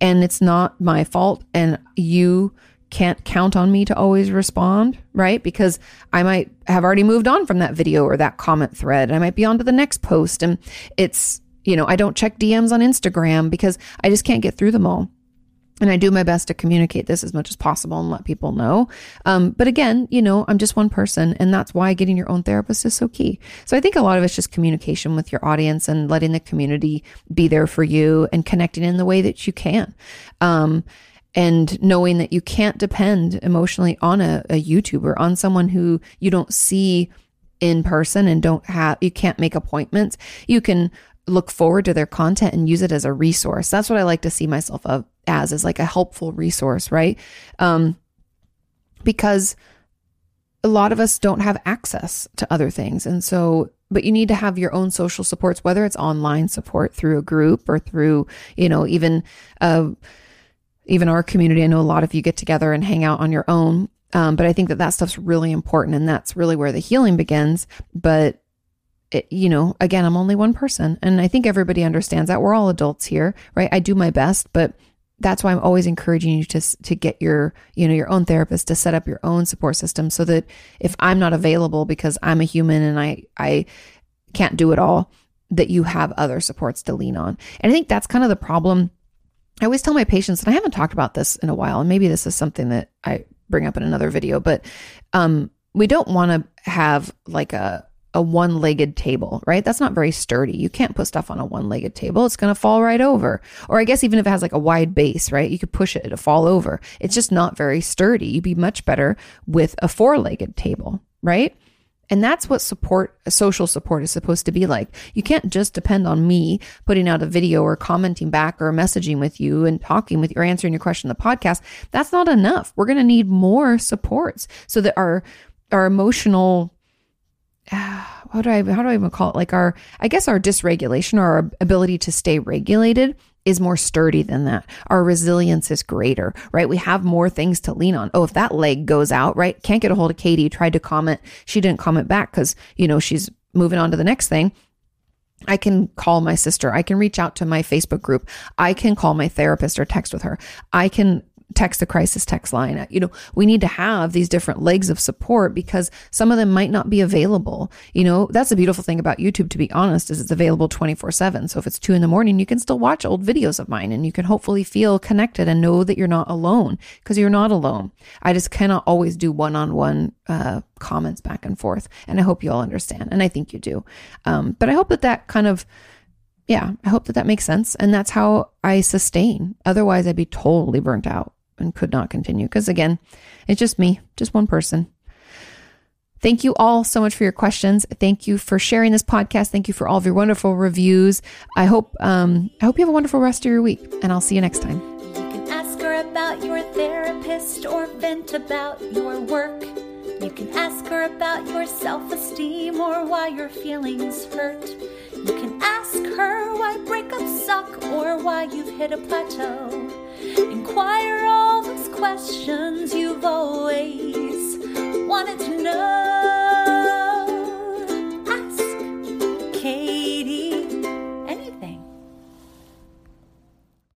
And it's not my fault. And you can't count on me to always respond, right? Because I might have already moved on from that video or that comment thread. I might be on to the next post. And it's, you know, I don't check DMs on Instagram because I just can't get through them all. And I do my best to communicate this as much as possible and let people know. Um, but again, you know, I'm just one person, and that's why getting your own therapist is so key. So I think a lot of it's just communication with your audience and letting the community be there for you and connecting in the way that you can. Um, and knowing that you can't depend emotionally on a, a YouTuber, on someone who you don't see in person and don't have, you can't make appointments. You can look forward to their content and use it as a resource. That's what I like to see myself of, as is like a helpful resource, right? Um, because a lot of us don't have access to other things. And so, but you need to have your own social supports, whether it's online support through a group or through, you know, even, uh, even our community. I know a lot of you get together and hang out on your own. Um, but I think that that stuff's really important and that's really where the healing begins. But it, you know, again, I'm only one person. And I think everybody understands that. We're all adults here, right? I do my best, but that's why I'm always encouraging you to to get your you know your own therapist to set up your own support system so that if I'm not available because I'm a human and I I can't do it all that you have other supports to lean on. And I think that's kind of the problem. I always tell my patients and I haven't talked about this in a while and maybe this is something that I bring up in another video but um we don't want to have like a a one legged table, right? That's not very sturdy. You can't put stuff on a one legged table. It's going to fall right over. Or I guess even if it has like a wide base, right? You could push it to fall over. It's just not very sturdy. You'd be much better with a four legged table, right? And that's what support, social support is supposed to be like. You can't just depend on me putting out a video or commenting back or messaging with you and talking with you or answering your question in the podcast. That's not enough. We're going to need more supports so that our, our emotional how do I how do I even call it? Like our I guess our dysregulation or our ability to stay regulated is more sturdy than that. Our resilience is greater, right? We have more things to lean on. Oh, if that leg goes out, right? Can't get a hold of Kati, tried to comment. She didn't comment back because, you know, she's moving on to the next thing. I can call my sister. I can reach out to my Facebook group. I can call my therapist or text with her. I can text the crisis text line. You know, we need to have these different legs of support because some of them might not be available. You know, that's the beautiful thing about YouTube, to be honest, is it's available 24 seven. So if it's two in the morning, you can still watch old videos of mine and you can hopefully feel connected and know that you're not alone because you're not alone. I just cannot always do one on one comments back and forth. And I hope you all understand. And I think you do. Um, but I hope that that kind of, yeah, I hope that that makes sense. And that's how I sustain. Otherwise, I'd be totally burnt out and could not continue because again, it's just me, just one person. Thank you all so much for your questions. Thank you for sharing this podcast. Thank you for all of your wonderful reviews. I hope um, I hope you have a wonderful rest of your week, and I'll see you next time. You can ask her about your therapist or vent about your work. You can ask her about your self esteem or why your feelings hurt. You can ask her why breakups suck or why you've hit a plateau. Inquire all those questions you've always wanted to know. Ask Kati.